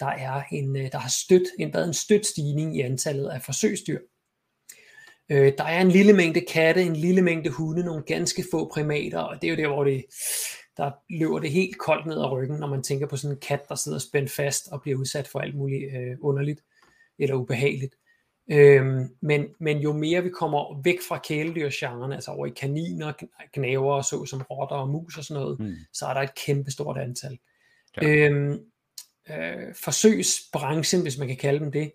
der er en, øh, der har stødt, en, været en stødt stigning i antallet af forsøgsdyr. Øh, der er en lille mængde katte, en lille mængde hunde, nogle ganske få primater, og det er jo der, hvor det, der løber det helt koldt ned ad ryggen, når man tænker på sådan en kat, der sidder spændt fast og bliver udsat for alt muligt øh, underligt eller ubehageligt. Øhm, men, men jo mere vi kommer væk fra kæledyrsgenren, altså over i kaniner, gnaver, så som rotter og mus og sådan noget, mm. så er der et kæmpe stort antal. Ja. Øhm, øh, forsøgsbranchen, hvis man kan kalde dem det,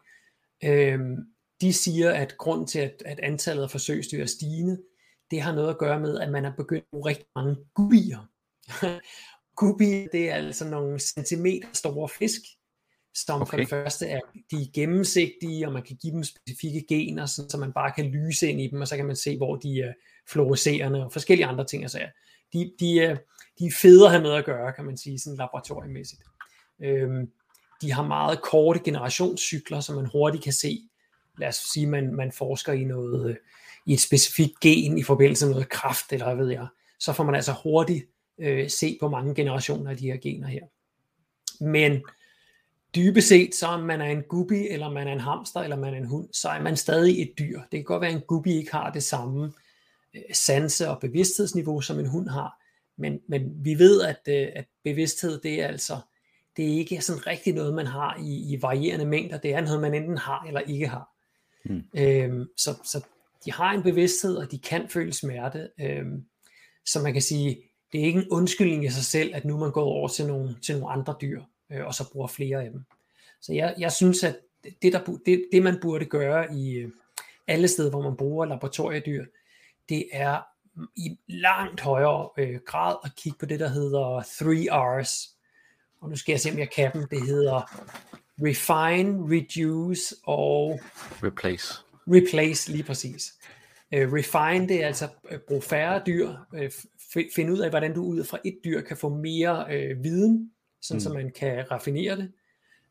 øh, de siger, at grund til, at, at antallet af forsøgsdyr er stigende, det har noget at gøre med, at man er begyndt at bruge rigtig mange gubier. gubier, det er altså nogle centimeter store fisk, som okay. for det første er de er gennemsigtige, og man kan give dem specifikke gener, sådan, så man bare kan lyse ind i dem, og så kan man se, hvor de er fluorescerende, og forskellige andre ting. Altså, de, de, er, de er fede at have med at gøre, kan man sige, sådan laboratoriemæssigt. Øhm, de har meget korte generationscykler, så man hurtigt kan se, lad os sige, man, man forsker i noget, øh, i et specifikt gen i forbindelse med noget kraft, eller hvad ved jeg, så får man altså hurtigt øh, se på mange generationer af de her gener her. Men dybest set, så om man er en guppy, eller man er en hamster, eller man er en hund, så er man stadig et dyr. Det kan godt være, at en guppy ikke har det samme øh, sanse- og bevidsthedsniveau, som en hund har, men, men vi ved, at, øh, at bevidsthed, det er altså det er ikke sådan rigtig noget, man har i, i varierende mængder. Det er noget, man enten har eller ikke har. Mm. Øhm, så, så de har en bevidsthed, og de kan føle smerte. Øhm, så man kan sige, det er ikke en undskyldning i sig selv, at nu man går over til nogle, til nogle andre dyr, øh, og så bruger flere af dem. Så jeg, jeg synes, at det, der, det, det man burde gøre i øh, alle steder, hvor man bruger laboratoriedyr, det er i langt højere øh, grad at kigge på det, der hedder 3R's, og nu skal jeg se, om jeg kan dem. Det hedder Refine, Reduce og... Replace. Replace, lige præcis. Uh, refine, det er altså at bruge færre dyr, uh, finde ud af, hvordan du ud fra et dyr kan få mere uh, viden, sådan mm. så man kan raffinere det.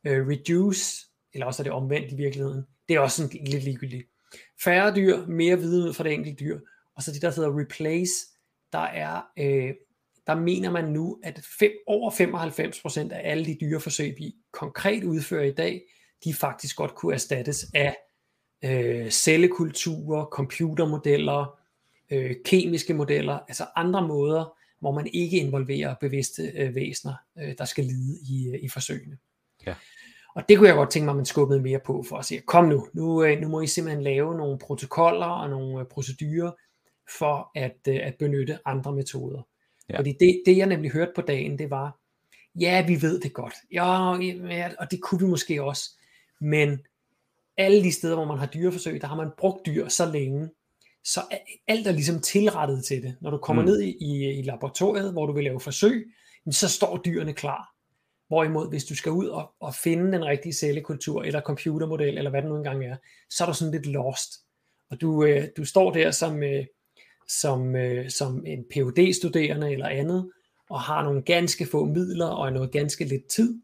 Uh, reduce, eller også er det omvendt i virkeligheden, det er også sådan lidt ligegyldigt. Færre dyr, mere viden ud fra det enkelte dyr, og så det, der hedder replace, der er uh, der mener man nu, at fem, over 95% af alle de dyreforsøg, vi konkret udfører i dag, de faktisk godt kunne erstattes af øh, cellekulturer, computermodeller, øh, kemiske modeller, altså andre måder, hvor man ikke involverer bevidste øh, væsener, øh, der skal lide i, øh, i forsøgene. Ja. Og det kunne jeg godt tænke mig, at man skubbede mere på for at sige, kom nu, nu, øh, nu må I simpelthen lave nogle protokoller og nogle øh, procedurer for at, øh, at benytte andre metoder. Ja. Fordi det, det jeg nemlig hørte på dagen, det var, ja, vi ved det godt, ja, ja, og det kunne vi måske også, men alle de steder, hvor man har dyreforsøg, der har man brugt dyr så længe, så alt er ligesom tilrettet til det. Når du kommer mm. ned i, i, laboratoriet, hvor du vil lave forsøg, så står dyrene klar. Hvorimod, hvis du skal ud og, og finde den rigtige cellekultur, eller computermodel, eller hvad det nu engang er, så er du sådan lidt lost. Og du, øh, du står der som, øh, som, øh, som en phd studerende eller andet, og har nogle ganske få midler, og noget ganske lidt tid.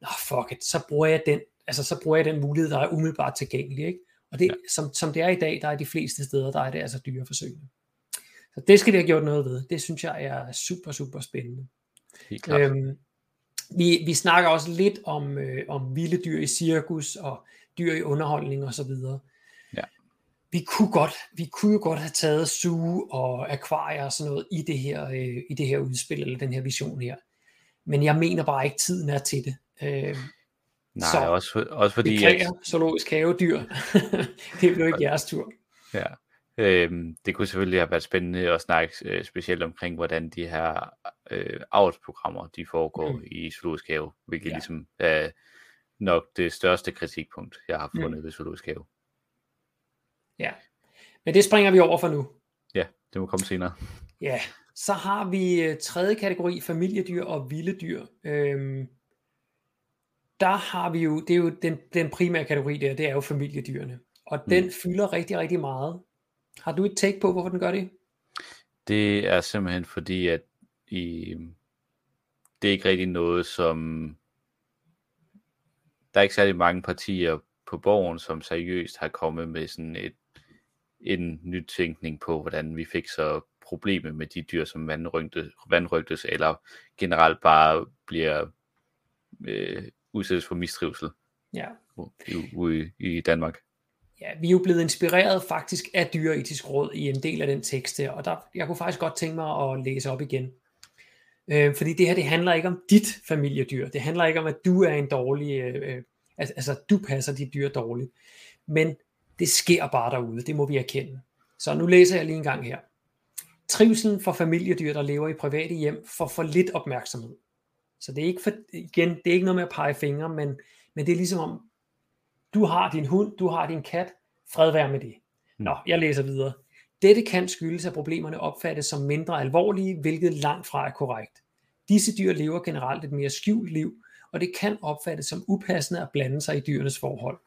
Nå, fuck it, så bruger jeg den, altså så bruger jeg den mulighed, der er umiddelbart tilgængelig, ikke? Og det, ja. som, som det er i dag, der er de fleste steder, der er det altså dyreforsøgene. Så det skal vi have gjort noget ved. Det synes jeg er super, super spændende. Helt klart. Øhm, vi, vi snakker også lidt om, øh, om vilde dyr i cirkus og dyr i underholdning og så videre. Ja. Vi kunne godt, vi kunne jo godt have taget zoo og akvarier og sådan noget i det her, øh, i det her udspil eller den her vision her. Men jeg mener bare ikke tiden er til det. Øh, Nej, så også, også fordi... Beklager, at... zoologisk havedyr. det blev ikke jeres tur. Ja. Øhm, det kunne selvfølgelig have været spændende at snakke øh, specielt omkring, hvordan de her øh, avlsprogrammer, de foregår mm. i zoologisk have, hvilket ja. ligesom er nok det største kritikpunkt, jeg har fundet mm. ved zoologisk have. Ja, men det springer vi over for nu. Ja, det må komme senere. Ja, så har vi øh, tredje kategori, familiedyr og vilde dyr. Øhm, der har vi jo, det er jo den, den primære kategori der, det er jo familiedyrene. Og mm. den fylder rigtig, rigtig meget. Har du et take på, hvorfor den gør det? Det er simpelthen fordi, at i, det er ikke rigtig noget, som der er ikke særlig mange partier på borgen, som seriøst har kommet med sådan et, en nytænkning på, hvordan vi fik så problemet med de dyr, som vandrygtes, vandrygtes eller generelt bare bliver øh, udsættes for mistrivsel ja. ude i, i Danmark. Ja, vi er jo blevet inspireret faktisk af dyreetisk råd i en del af den tekst her, og der, jeg kunne faktisk godt tænke mig at læse op igen. Øh, fordi det her, det handler ikke om dit familiedyr. Det handler ikke om, at du er en dårlig, øh, øh altså du passer dit dyr dårligt. Men det sker bare derude, det må vi erkende. Så nu læser jeg lige en gang her. Trivselen for familiedyr, der lever i private hjem, får for lidt opmærksomhed. Så det er ikke for, igen, det er ikke noget med at pege fingre, men, men det er ligesom om, du har din hund, du har din kat, fred være med det. Nå, jeg læser videre. Dette kan skyldes, at problemerne opfattes som mindre alvorlige, hvilket langt fra er korrekt. Disse dyr lever generelt et mere skjult liv, og det kan opfattes som upassende at blande sig i dyrenes forhold.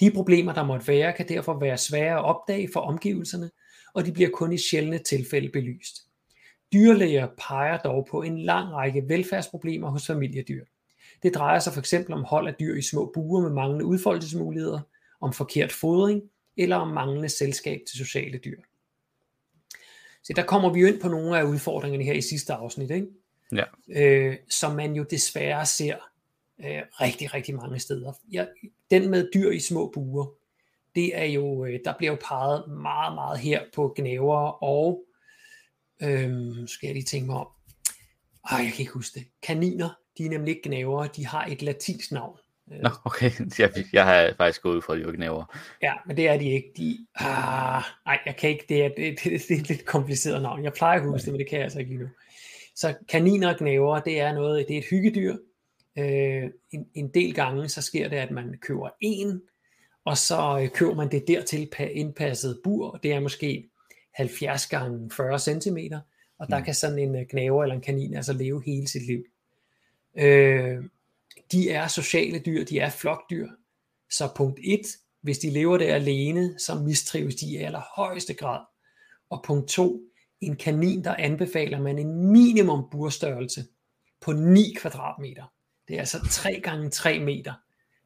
De problemer, der måtte være, kan derfor være svære at opdage for omgivelserne, og de bliver kun i sjældne tilfælde belyst. Dyrlæger peger dog på en lang række velfærdsproblemer hos familiedyr. Det drejer sig fx om hold af dyr i små buer med manglende udfoldelsesmuligheder, om forkert fodring eller om manglende selskab til sociale dyr. Så der kommer vi jo ind på nogle af udfordringerne her i sidste afsnit, ikke? Ja. Øh, som man jo desværre ser øh, rigtig, rigtig mange steder. Ja, den med dyr i små buer, det er jo, øh, der bliver jo peget meget, meget her på gnæver og Øhm, skal jeg lige tænke mig om. Ej, jeg kan ikke huske det. Kaniner, de er nemlig ikke gnaver, de har et latinsk navn. Nå, okay. Jeg, jeg har faktisk gået ud fra, at de var gnaver. Ja, men det er de ikke. De, ah, nej, jeg kan ikke. Det er, det, det, det er et lidt kompliceret navn. Jeg plejer at huske det, men det kan jeg altså ikke lige nu. Så kaniner og gnaver, det er noget, det er et hyggedyr. Øh, en, en del gange, så sker det, at man køber en, og så øh, køber man det dertil indpasset bur. Det er måske 70 gange 40 cm, og der mm. kan sådan en gnaver eller en kanin altså leve hele sit liv. Øh, de er sociale dyr, de er flokdyr. Så punkt 1, hvis de lever der alene, så mistrives de i allerhøjeste grad. Og punkt 2, en kanin, der anbefaler man en minimum burstørrelse på 9 kvadratmeter. Det er altså 3 gange 3 meter.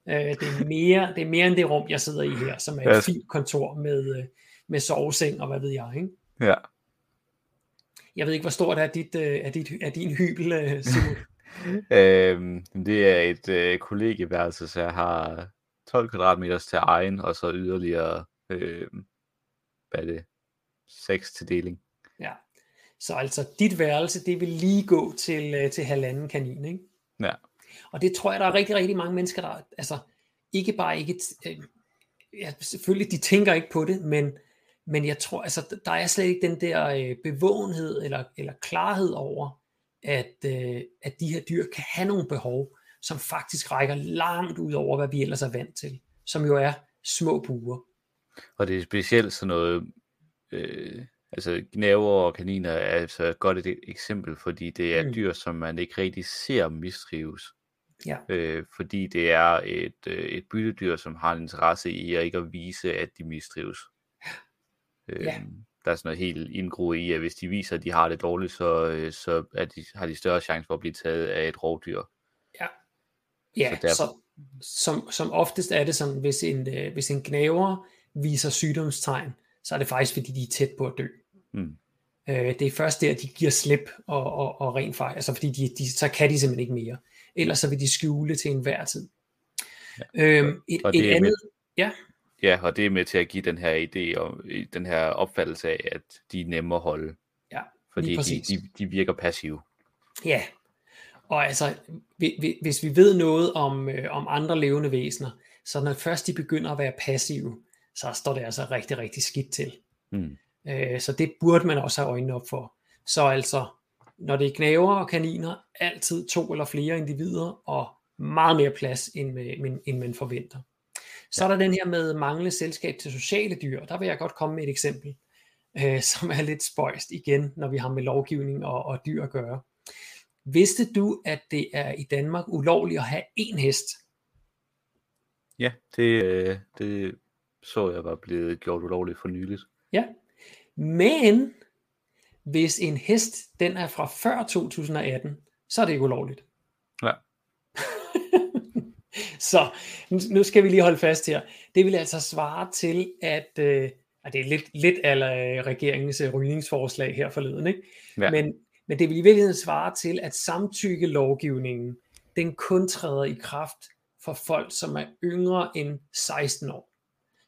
Øh, det, er mere, det er mere end det rum, jeg sidder i her, som er et fint kontor med, øh, med soveseng og hvad ved jeg. Ikke? Ja. Jeg ved ikke, hvor stort er, dit, øh, er, dit, er din hybel, øh, Simon? øhm, det er et øh, kollegeværelse, så jeg har 12 kvadratmeter til egen, og så yderligere, øh, hvad er det, 6 til deling. Ja, så altså dit værelse, det vil lige gå til, øh, til halvanden kanin, ikke? Ja. Og det tror jeg, der er rigtig, rigtig mange mennesker, der altså ikke bare ikke, øh, ja, selvfølgelig de tænker ikke på det, men, men jeg tror, altså der er slet ikke den der øh, bevågenhed eller, eller klarhed over, at, øh, at de her dyr kan have nogle behov, som faktisk rækker langt ud over, hvad vi ellers er vant til, som jo er små buer. Og det er specielt sådan noget, øh, altså gnæver og kaniner er altså et godt et eksempel, fordi det er mm. dyr, som man ikke rigtig ser mistrives. Ja. Øh, fordi det er et, øh, et byttedyr, som har en interesse i at ikke at vise, at de mistrives. Øh, Ja. Der er sådan noget helt indgroet i, at hvis de viser, at de har det dårligt, så, øh, så er de, har de større chance for at blive taget af et rovdyr. Ja, ja Så derfor- så, som, som oftest er det sådan, hvis en, øh, hvis en gnaver viser sygdomstegn, så er det faktisk, fordi de er tæt på at dø. Mm. Øh, det er først der, de giver slip og, og, og rent faktisk, altså fordi de, de, så kan de simpelthen ikke mere. Ellers så vil de skjule til enhver tid. Ja. Øhm, et, Og det et andet, ja, Ja, og det er med til at give den her idé og den her opfattelse af, at de er nemme at holde. Ja, fordi lige de, de, de virker passive. Ja, og altså, vi- vi- hvis vi ved noget om, øh, om andre levende væsener, så når først de begynder at være passive, så står det altså rigtig, rigtig skidt til. Mm. Øh, så det burde man også have øjnene op for. Så altså, når det er knæver og kaniner, altid to eller flere individer, og meget mere plads, end, med, end, end man forventer. Så er der den her med manglende selskab til sociale dyr. Der vil jeg godt komme med et eksempel, øh, som er lidt spøjst igen, når vi har med lovgivning og, og dyr at gøre. Vidste du, at det er i Danmark ulovligt at have én hest? Ja, det, øh, det så jeg var blevet gjort ulovligt for nyligt. Ja. Men hvis en hest den er fra før 2018, så er det ikke ulovligt. Ja. så nu- skal vi lige holde fast her. Det vil altså svare til, at øh, og det er lidt, lidt af regeringens øh, rygningsforslag her forleden, ikke? Ja. Men, men det vil i virkeligheden svare til, at samtykkelovgivningen, den kun træder i kraft for folk, som er yngre end 16 år.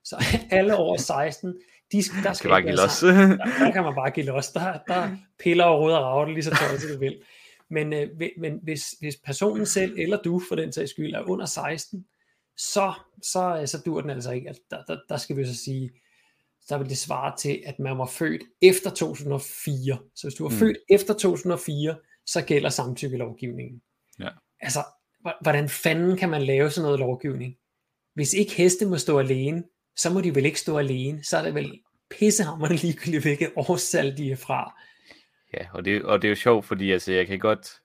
Så alle over 16, de, der skal Skal bare give los. Der, der kan man bare give los. Der, der piller og råder og rager lige så tøj, som du vil. Men, øh, men hvis, hvis personen selv, eller du for den sags skyld, er under 16, så, så, øh, så dur den altså ikke. Altså, der, der, der skal vi så sige, der vil det svare til, at man var født efter 2004. Så hvis du var Mm. født efter 2004, så gælder samtykkelovgivningen. Ja. Altså, hvordan fanden kan man lave sådan noget lovgivning? Hvis ikke heste må stå alene, så må de vel ikke stå alene. Så er det vel pissehammerende ligegyldigt, hvilket årstal de er fra. Ja, og det, og det er jo sjovt, fordi altså, jeg kan godt...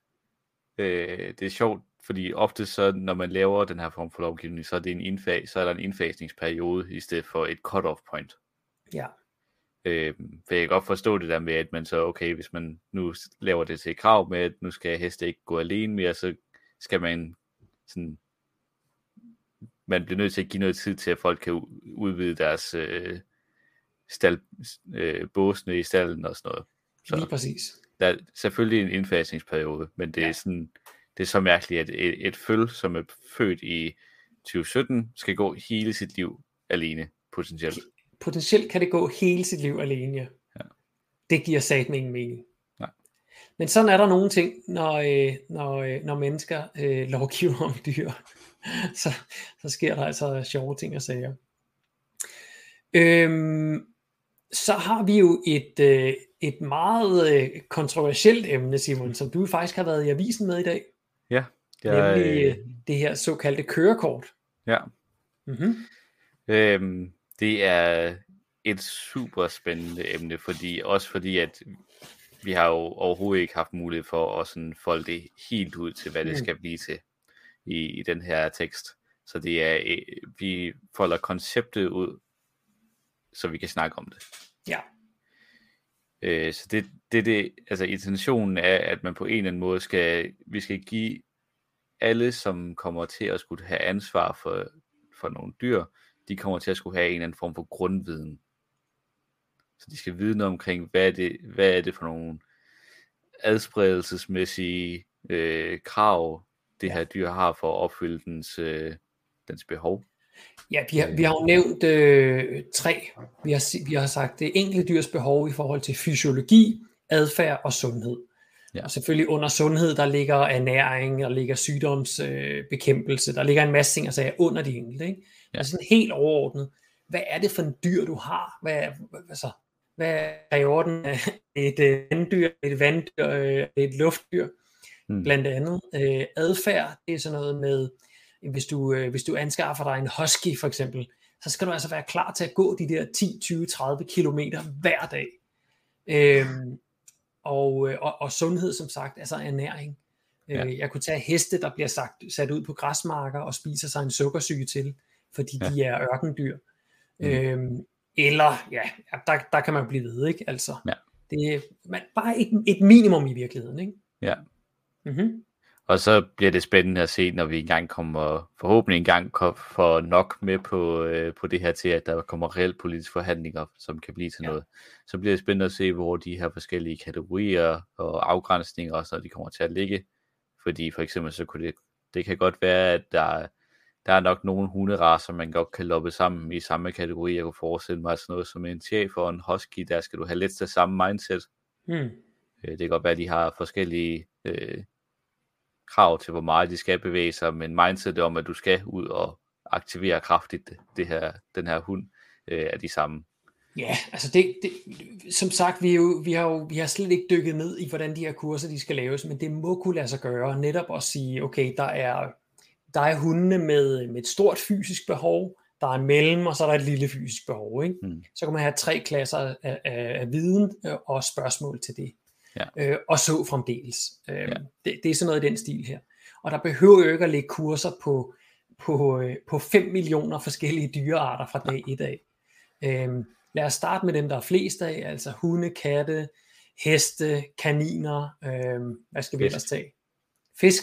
Øh, det er sjovt, fordi ofte så, når man laver den her form for lovgivning, så er, det en indfag, så er der en indfasningsperiode, i stedet for et cut-off point. Ja, Øh, for jeg kan godt forstå det der med, at man så, okay, hvis man nu laver det til et krav med, at nu skal heste ikke gå alene mere, så skal man sådan, man bliver nødt til at give noget tid til, at folk kan udvide deres øh, stald, øh, båsene i stallen og sådan noget. Så. lige præcis. der er selvfølgelig en indfasningsperiode, men det er Ja. sådan, det er så mærkeligt, at et, et føl, som er født i 2017, skal gå hele sit liv alene, potentielt. Potentielt kan det gå hele sit liv alene, ja. Ja. Det giver satme ingen mening. Nej. Men sådan er der nogle ting, når, øh, når, øh, når mennesker øh, lovgiver om dyr. så, så sker der altså sjove ting og sager. Øhm, så har vi jo et, øh, et meget øh, kontroversielt emne, Simon, som du faktisk har været i avisen med i dag. Ja, Jeg, nemlig øh, øh, det her såkaldte kørekort. ja. Mm-hmm. Øhm, det er et super spændende emne, fordi også fordi, at vi har jo overhovedet ikke haft mulighed for at sådan folde det helt ud til, hvad det Mm. skal blive til i, i den her tekst. Så det er, vi folder konceptet ud, så vi kan snakke om det. Ja. Øh, så det, det, det, altså intentionen er, at man på en eller anden måde skal, vi skal give alle, som kommer til at skulle have ansvar for, for nogle dyr, de kommer til at skulle have en eller anden form for grundviden. Så de skal vide noget omkring, hvad er det, hvad er det for nogle adspredelsesmæssige øh, krav, det her dyr har for at opfylde dens, øh, dens behov. Ja, vi har, vi har jo nævnt øh, tre. Vi har, vi har sagt, det enkelte dyrs behov i forhold til fysiologi, adfærd og sundhed. Ja. Og selvfølgelig under sundhed, der ligger ernæring, der ligger sygdomsbekæmpelse, øh, der ligger en masse ting altså under de enkelte. Ikke? Ja. Altså sådan helt overordnet, hvad er det for en dyr, du har? Hvad, altså, hvad er i orden? Et øh, vanddyr, et vanddyr, øh, et luftdyr, hmm. blandt andet. Øh, adfærd, det er sådan noget med, hvis du, øh, hvis du anskaffer dig en husky for eksempel, så skal du altså være klar til at gå de der 10, 20, 30 kilometer hver dag. Øhm, og, øh, og, og sundhed som sagt, altså ernæring. Øh, ja. Jeg kunne tage heste, der bliver sagt, sat ud på græsmarker og spiser sig en sukkersyge til, fordi ja. de er ørkendyr. Mm. Øhm, eller, ja, der, der kan man blive ved, ikke? Altså, ja. det er man, bare et, et minimum i virkeligheden, ikke? Ja. Mm-hmm. Og så bliver det spændende at se, når vi engang kommer, forhåbentlig engang får nok med på, øh, på det her til, at der kommer reelt politiske forhandlinger, som kan blive til ja. noget. Så bliver det spændende at se, hvor de her forskellige kategorier og afgrænsninger også, de kommer til at ligge. Fordi for eksempel så kunne det, det kan godt være, at der, der er nok nogle hunderaser, man godt kan loppe sammen i samme kategori. Jeg kunne forestille mig, sådan noget som en chef og en husky, der skal du have lidt til samme mindset. Hmm. Det kan godt være, at de har forskellige øh, krav til, hvor meget de skal bevæge sig, men mindset om, at du skal ud og aktivere kraftigt det her, den her hund, øh, er de samme. Ja, altså det, det, som sagt, vi, jo, vi, har jo, vi har slet ikke dykket ned i, hvordan de her kurser de skal laves, men det må kunne lade sig gøre netop at sige, okay, der er, der er hundene med, med et stort fysisk behov, der er en mellem, og så er der et lille fysisk behov. Ikke? Mm. Så kan man have tre klasser af, af, af viden øh, og spørgsmål til det ja. øh, og så fremdeles. Øh, ja. det, det er sådan noget i den stil her. Og der behøver jo ikke at lægge kurser på, på, øh, på 5 millioner forskellige dyrearter fra dag 1 af. Øh, lad os starte med dem, der er flest af, altså hunde, katte, heste, kaniner, øh, hvad skal vi ellers tage? Fisk,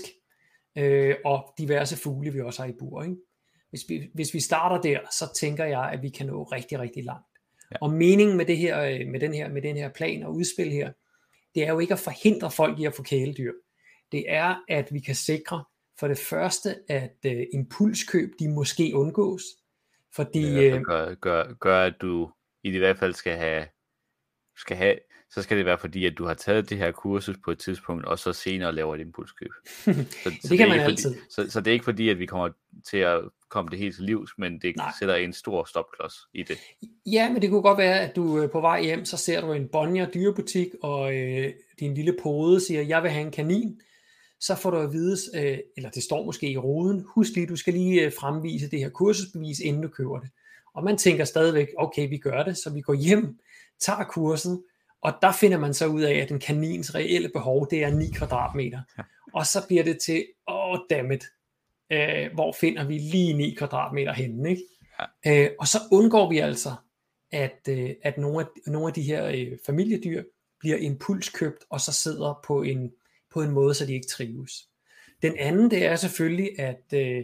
øh, og diverse fugle, vi også har i bur. Ikke? Hvis, vi, hvis vi starter der, så tænker jeg, at vi kan nå rigtig, rigtig langt. Ja. Og meningen med, det her, øh, med, den her, med den her plan og udspil her, det er jo ikke at forhindre folk i at få kæledyr. Det er, at vi kan sikre for det første, at uh, impulskøb, de måske undgås. Fordi, det øh, gør, gør, gør, at du i hvert fald skal have, skal have, så skal det være fordi, at du har taget det her kursus på et tidspunkt, og så senere laver et impulskøb. Så, så det, det kan man altid. Fordi, så, så det er ikke fordi, at vi kommer til at komme det helt til livs, men det Nej. sætter en stor stopklods i det. Ja, men det kunne godt være, at du øh, på vej hjem, så ser du en Bonnier dyrebutik, og øh, din lille pode siger, jeg vil have en kanin. Så får du at vide, øh, eller det står måske i roden, husk lige, du skal lige øh, fremvise det her kursusbevis, inden du køber det. Og man tænker stadigvæk, okay, vi gør det, så vi går hjem, tager kurset, og der finder man så ud af, at en kanins reelle behov, det er 9 kvadratmeter. Ja. Og så bliver det til, åh oh, dammit, øh, hvor finder vi lige 9 kvadratmeter henne, ikke? Ja. Øh, og så undgår vi altså, at, øh, at nogle, af, nogle af de her øh, familiedyr bliver impulskøbt, og så sidder på en, på en måde, så de ikke trives. Den anden, det er selvfølgelig, at øh,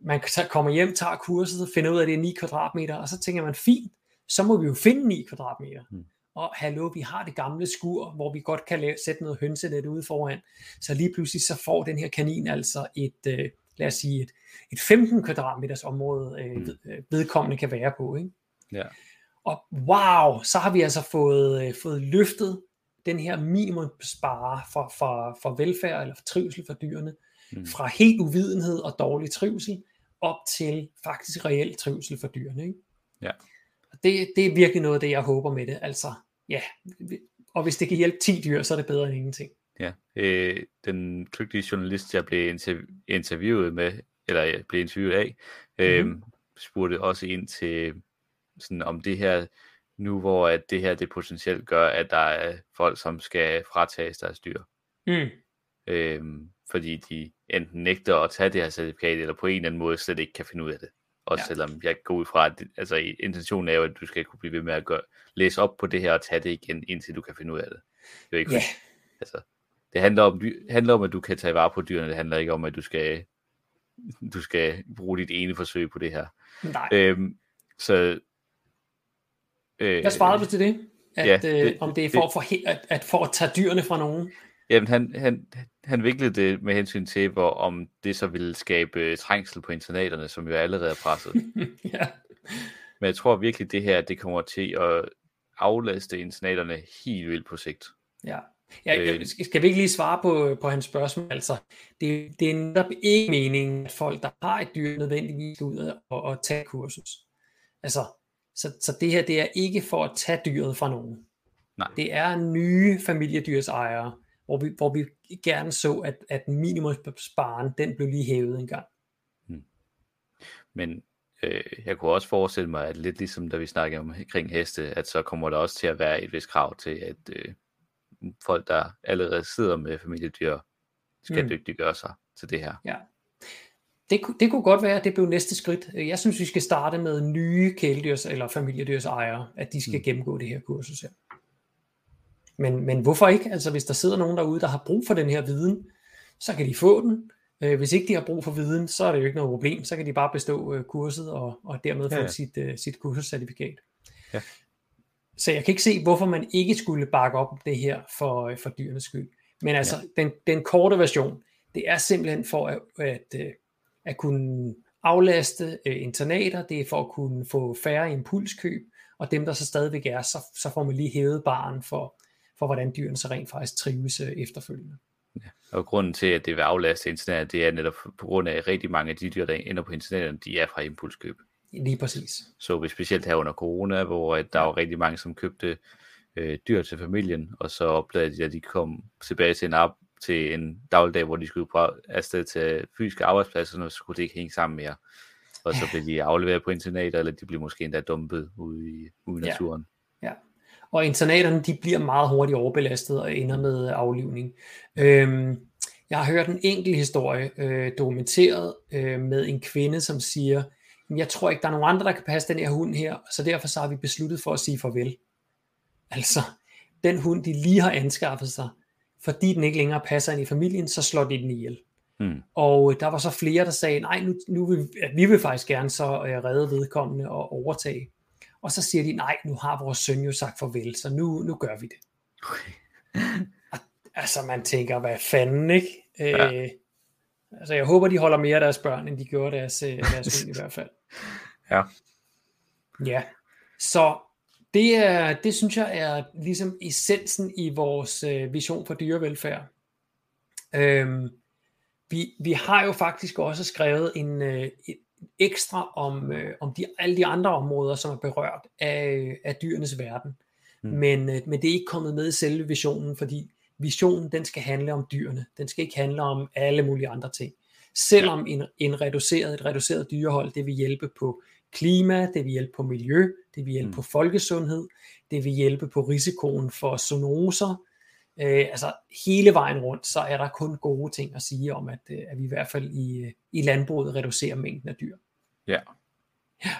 man kommer hjem, tager kurset, finder ud af, at det er 9 kvadratmeter, og så tænker man, fint, så må vi jo finde 9 kvadratmeter. Hmm. Og hallo, vi har det gamle skur, hvor vi godt kan lave, sætte noget hønsenet ude foran. Så lige pludselig så får den her kanin altså et, øh, lad os sige, et, et 15 kvadratmeters område, øh, mm. Øh, vedkommende kan være på. Ikke? Ja. Og wow, så har vi altså fået, øh, fået løftet den her minimumsspare for, for, for velfærd eller for trivsel for dyrene, mm. fra helt uvidenhed og dårlig trivsel, op til faktisk reel trivsel for dyrene. Ikke? Ja. Og det, det er virkelig noget af det, jeg håber med det. Altså, ja, og hvis det kan hjælpe 10 dyr, så er det bedre end ingenting. Ja, øh, den kløgtige journalist, jeg blev interv- interviewet med, eller jeg blev interviewet af, øh, mm-hmm. spurgte også ind til, sådan om det her, nu hvor at det her det potentielt gør, at der er folk, som skal fratages deres dyr. Mm. Øh, fordi de enten nægter at tage det her certifikat, eller på en eller anden måde slet ikke kan finde ud af det. Også ja. selvom jeg går ud fra, at altså, intentionen er jo, at du skal kunne blive ved med at gøre, læse op på det her og tage det igen, indtil du kan finde ud af det. Det er ikke, yeah. altså, det handler om, handler om, at du kan tage vare på dyrene. Det handler ikke om, at du skal, du skal bruge dit ene forsøg på det her. Nej. Øhm, så, øh, Hvad svarede du til det? At, ja, det, øh, om det er for, det, at, for, at, at for at tage dyrene fra nogen? Jamen, han, han, han viklede det med hensyn til, hvor om det så ville skabe trængsel på internaterne, som jo allerede er presset. ja. Men jeg tror virkelig, det her det kommer til at aflaste internaterne helt vildt på sigt. Ja. Ja, øh, skal vi ikke lige svare på, på hans spørgsmål? Altså, det, det er netop ikke meningen, at folk, der har et dyr, nødvendigvis skal ud og, og tage kursus. Altså, så, så det her, det er ikke for at tage dyret fra nogen. Nej. Det er nye familiedyrsejere, hvor vi, hvor vi gerne så, at, at minimumssparen, den blev lige hævet en gang. Hmm. Men øh, jeg kunne også forestille mig, at lidt ligesom da vi snakkede om kring heste, at så kommer der også til at være et vis krav til, at øh, folk, der allerede sidder med familiedyr, skal mm. dygtiggøre sig til det her. Ja. Det, det kunne godt være, at det blev næste skridt. Jeg synes, vi skal starte med nye kæledyrs- eller familiedyrs ejere, at de skal mm. gennemgå det her kursus her. Men, men hvorfor ikke? Altså hvis der sidder nogen derude, der har brug for den her viden, så kan de få den. Øh, hvis ikke de har brug for viden, så er det jo ikke noget problem. Så kan de bare bestå øh, kurset og, og dermed få ja, ja. sit, uh, sit kursuscertifikat. Ja. Så jeg kan ikke se, hvorfor man ikke skulle bakke op det her for, for dyrenes skyld. Men altså, ja. den, den korte version, det er simpelthen for at, at, at kunne aflaste internater, det er for at kunne få færre impulskøb, og dem, der så stadigvæk er, så, så får man lige hævet baren for, for hvordan dyrene så rent faktisk trives øh, efterfølgende. Ja, og grunden til, at det vil aflaste internet, det er netop på grund af, at rigtig mange af de dyr, der ender på internettet, de er fra impulskøb. Lige præcis. Så vi specielt her under corona, hvor der var rigtig mange, som købte øh, dyr til familien, og så opdagede de, at de kom tilbage til en, op, til en dagligdag, hvor de skulle på afsted til fysiske arbejdspladser, og så skulle det ikke hænge sammen mere. Og så blev de afleveret på internater, eller de blev måske endda dumpet ude i, ude i naturen. Ja. ja og internaterne de bliver meget hurtigt overbelastet og ender med aflivning. Øhm, jeg har hørt en enkelt historie øh, dokumenteret øh, med en kvinde, som siger, jeg tror ikke, der er nogen andre, der kan passe den her hund her, så derfor så har vi besluttet for at sige farvel. Altså, den hund, de lige har anskaffet sig, fordi den ikke længere passer ind i familien, så slår de den ihjel. Hmm. Og der var så flere, der sagde, nej, nu, nu vil, vi vil faktisk gerne så øh, redde vedkommende og overtage. Og så siger de, nej, nu har vores søn jo sagt farvel, så nu, nu gør vi det. Okay. og, altså man tænker, hvad fanden, ikke? Ja. Øh, altså jeg håber, de holder mere af deres børn, end de gjorde deres, øh, deres søn i hvert fald. Ja. Ja, så det, er, det synes jeg er ligesom essensen i vores øh, vision for dyrevelfærd. Øhm, vi, vi har jo faktisk også skrevet en, øh, ekstra om, øh, om de, alle de andre områder, som er berørt af, af dyrenes verden. Mm. Men, øh, men det er ikke kommet med i selve visionen, fordi visionen den skal handle om dyrene. Den skal ikke handle om alle mulige andre ting. Selvom en, en reduceret, et reduceret dyrehold, det vil hjælpe på klima, det vil hjælpe på miljø, det vil hjælpe mm. på folkesundhed, det vil hjælpe på risikoen for zoonoser, Øh, altså hele vejen rundt, så er der kun gode ting at sige om, at, øh, at vi i hvert fald i, i landbruget reducerer mængden af dyr. Ja. ja.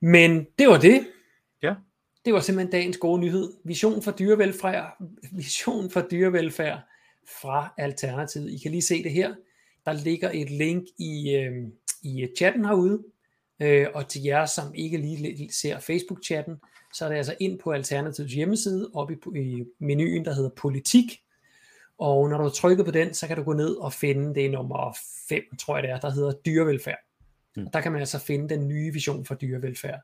Men det var det. Ja. Det var simpelthen dagens gode nyhed. Vision for dyrevelfærd, vision for dyrevelfærd fra Alternativet. I kan lige se det her. Der ligger et link i, øh, i chatten herude. Øh, og til jer, som ikke lige ser Facebook-chatten, så er det altså ind på Alternativets hjemmeside, op i, i menuen, der hedder politik, og når du trykker på den, så kan du gå ned og finde det nummer 5, tror jeg det er, der hedder dyrevelfærd. Mm. Der kan man altså finde den nye vision for dyrevelfærd.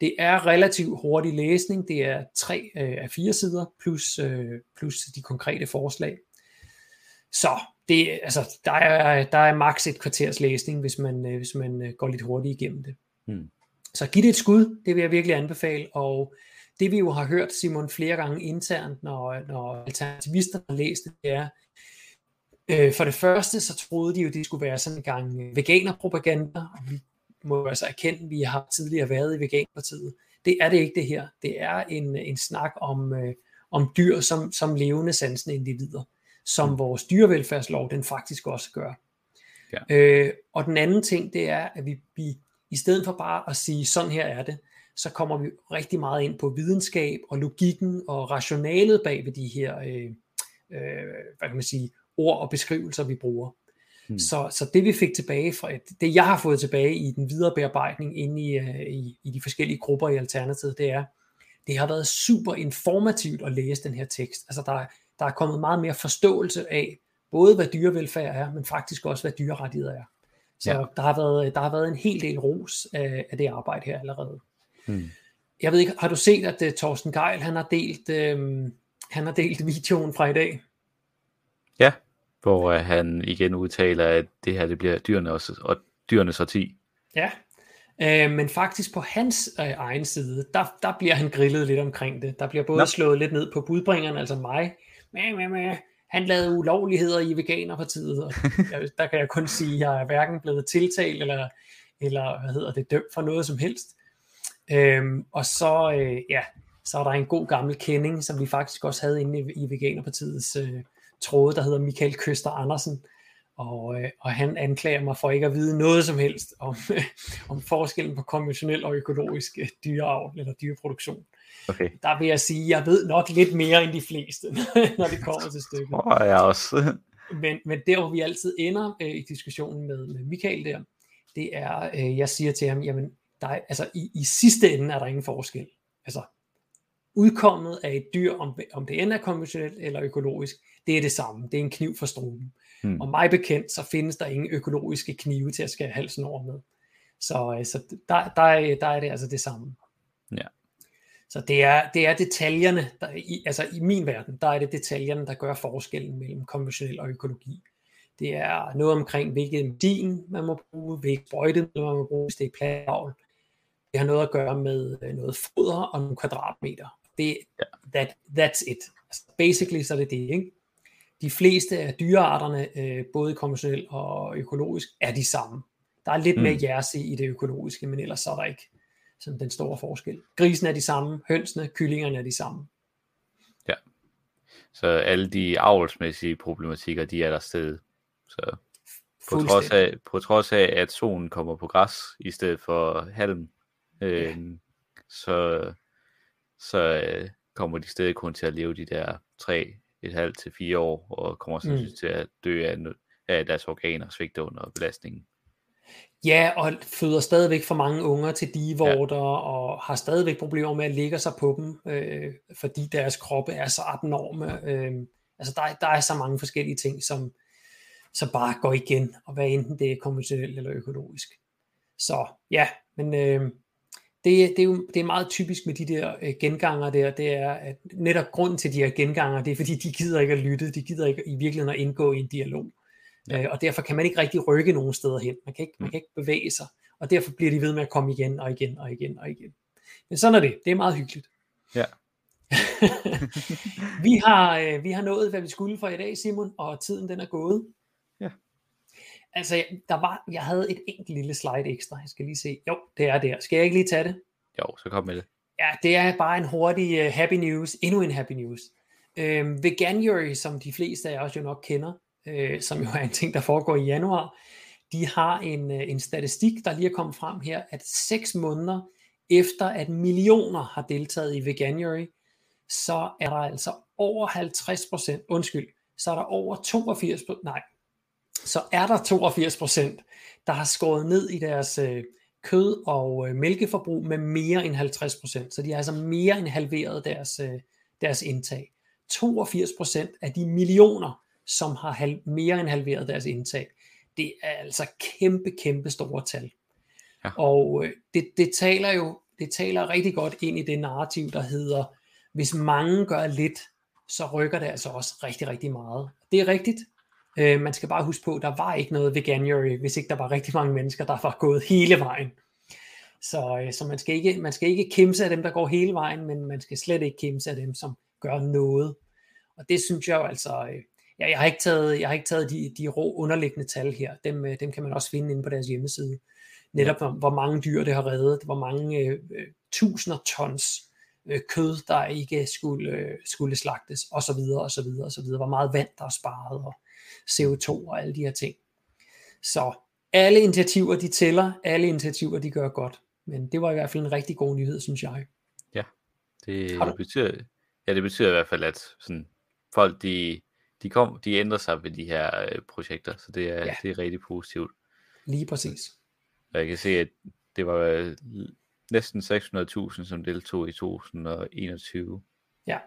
Det er relativt hurtig læsning, det er tre øh, af fire sider, plus, øh, plus de konkrete forslag. Så det, altså, der, er, der er maks et kvarters læsning, hvis man, øh, hvis man øh, går lidt hurtigt igennem det. Mm. Så giv det et skud, det vil jeg virkelig anbefale, og det vi jo har hørt, Simon, flere gange internt, når, når alternativister har læst det, det er, øh, for det første, så troede de jo, det skulle være sådan en gang øh, veganerpropaganda, og vi må jo altså erkende, at vi har tidligere været i veganpartiet. Det er det ikke det her. Det er en, en snak om, øh, om dyr som, som levende sansende individer, som mm. vores dyrevelfærdslov den faktisk også gør. Ja. Øh, og den anden ting, det er, at vi, vi i stedet for bare at sige, sådan her er det, så kommer vi rigtig meget ind på videnskab og logikken og rationalet bag ved de her øh, øh, hvad kan man sige, ord og beskrivelser, vi bruger. Hmm. Så, så det vi fik tilbage fra, det jeg har fået tilbage i den videre bearbejdning inde i, øh, i, i de forskellige grupper i Alternativet, det er, det har været super informativt at læse den her tekst. Altså der, der er kommet meget mere forståelse af, både hvad dyrevelfærd er, men faktisk også hvad dyrerettigheder er. Så ja. der, har været, der har været en hel del ros af, af det arbejde her allerede. Hmm. Jeg ved ikke, har du set, at uh, Torsten Geil, han har delt, uh, han har delt videoen fra i dag? Ja, hvor uh, han igen udtaler, at det her det bliver dyrene og, og dyrenes årti. Ja, uh, men faktisk på hans uh, egen side, der, der bliver han grillet lidt omkring det. Der bliver både Nå. slået lidt ned på budbringeren, altså mig, mæ, mæ, mæ. han lavede ulovligheder i Veganerpartiet, og der kan jeg kun sige, at jeg er hverken blevet tiltalt, eller, eller hvad hedder det, dømt for noget som helst. Øhm, og så, øh, ja, så er der en god gammel kending, som vi faktisk også havde inde i, i Veganerpartiets øh, tråde, der hedder Michael Køster Andersen. Og, øh, og han anklager mig for ikke at vide noget som helst om, øh, om forskellen på konventionel og økologisk øh, dyreavl eller dyreproduktion. Okay. Der vil jeg sige, at jeg ved nok lidt mere end de fleste, når det kommer til stykket. Oh, jeg også. men, men der, hvor vi altid ender øh, i diskussionen med, med Michael der, det er, øh, jeg siger til ham, jamen der er, altså i, i sidste ende er der ingen forskel. Altså udkommet af et dyr, om, om det end er konventionelt eller økologisk, det er det samme. Det er en kniv for struben. Hmm. Og mig bekendt, så findes der ingen økologiske knive til at skære halsen over med. Så, øh, så der, der, er, der er det altså det samme. Ja. Så det er, det er detaljerne, der, i, altså i min verden, der er det detaljerne, der gør forskellen mellem konventionel og økologi. Det er noget omkring, hvilket medicin man må bruge, hvilket sprøjtemidler man må bruge, hvis det er plantavl. Det har noget at gøre med øh, noget foder og nogle kvadratmeter. Det, that, that's it. Altså, basically så er det det, ikke? De fleste af dyrearterne, øh, både konventionelt og økologisk, er de samme. Der er lidt mm. mere jersey i det økologiske, men ellers så er der ikke sådan den store forskel. Grisen er de samme, hønsene, kyllingerne er de samme. Ja. Så alle de avlsmæssige problematikker, de er der sted. Så på trods, af, på trods af, at solen kommer på græs i stedet for halm, øh, ja. så, så øh, kommer de stadig kun til at leve de der tre, et halvt til fire år, og kommer så mm. til at dø af, af deres organer svigte under belastningen. Ja, og føder stadigvæk for mange unger til divorter, ja. og har stadigvæk problemer med at lægge sig på dem, øh, fordi deres kroppe er så abnorme. Øh, altså der, der er så mange forskellige ting, som, som bare går igen, og hvad enten det er konventionelt eller økologisk. Så ja, men øh, det, det, er jo, det er meget typisk med de der øh, genganger der, det er, at netop grunden til de her genganger, det er fordi, de gider ikke at lytte, de gider ikke i virkeligheden at indgå i en dialog. Ja. Øh, og derfor kan man ikke rigtig rykke nogen steder hen. Man kan, ikke, man mm. kan ikke bevæge sig, og derfor bliver de ved med at komme igen og igen og igen og igen. Men sådan er det. Det er meget hyggeligt. Ja. vi, har, øh, vi har nået, hvad vi skulle for i dag, Simon, og tiden den er gået. Ja. Altså, der var, jeg havde et enkelt lille slide ekstra. Jeg skal lige se. Jo, det er der. Skal jeg ikke lige tage det? Jo, så kom med det. Ja, det er bare en hurtig uh, happy news. Endnu en happy news. Øhm, Veganuary, som de fleste af os jo nok kender, øh, som jo er en ting, der foregår i januar, de har en, øh, en statistik, der lige er kommet frem her, at 6 måneder efter at millioner har deltaget i Veganuary, så er der altså over 50 procent, undskyld, så er der over 82% nej, så er der 82 procent, der har skåret ned i deres øh, kød- og øh, mælkeforbrug med mere end 50 procent. Så de har altså mere end halveret deres, øh, deres indtag. 82 procent af de millioner, som har halv, mere end halveret deres indtag. Det er altså kæmpe, kæmpe store tal. Ja. Og øh, det, det taler jo det taler rigtig godt ind i det narrativ, der hedder, hvis mange gør lidt, så rykker det altså også rigtig, rigtig meget. Det er rigtigt. Øh, man skal bare huske på, der var ikke noget veganuary, hvis ikke der var rigtig mange mennesker, der var gået hele vejen. Så, øh, så man, skal ikke, man skal ikke kæmpe af dem, der går hele vejen, men man skal slet ikke kæmpe af dem, som gør noget. Og det synes jeg jo altså, øh, ja, jeg har ikke taget, jeg har ikke taget de, de rå underliggende tal her. Dem, øh, dem kan man også finde inde på deres hjemmeside. Netop hvor, hvor mange dyr det har reddet, hvor mange øh, øh, tusinder tons øh, kød, der ikke skulle, øh, skulle slagtes, og så videre, og så videre, og så videre. Hvor meget vand, der er sparet, og CO2 og alle de her ting. Så alle initiativer, de tæller, alle initiativer, de gør godt. Men det var i hvert fald en rigtig god nyhed, synes jeg. Ja, det betyder, ja, det betyder i hvert fald, at sådan, folk, de, de, kom, de ændrer sig ved de her øh, projekter, så det er, ja. det er rigtig positivt. Lige præcis. Og jeg kan se, at det var øh, næsten 600.000, som deltog i 2021. Ja.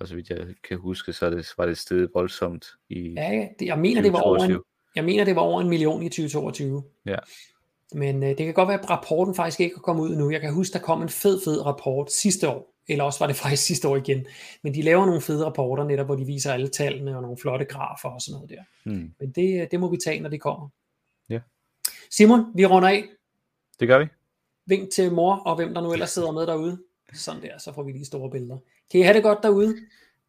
og så vidt jeg kan huske, så det, var det stedet voldsomt i Ja, det, jeg mener, det var over en, jeg mener, det var over en million i 2022. Ja. Men øh, det kan godt være, at rapporten faktisk ikke er kommet ud nu. Jeg kan huske, der kom en fed, fed rapport sidste år, eller også var det faktisk sidste år igen. Men de laver nogle fede rapporter netop, hvor de viser alle tallene og nogle flotte grafer og sådan noget der. Hmm. Men det, det må vi tage, når det kommer. Ja. Simon, vi runder af. Det gør vi. Vink til mor og hvem der nu ellers sidder med derude. Sådan der, så får vi lige store billeder. Kan I have det godt derude?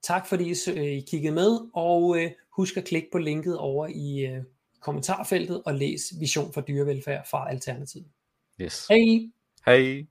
Tak fordi I, øh, kiggede med, og øh, husk at klikke på linket over i øh, kommentarfeltet og læs Vision for dyrevelfærd fra Alternativet. Yes. Hej! Hej.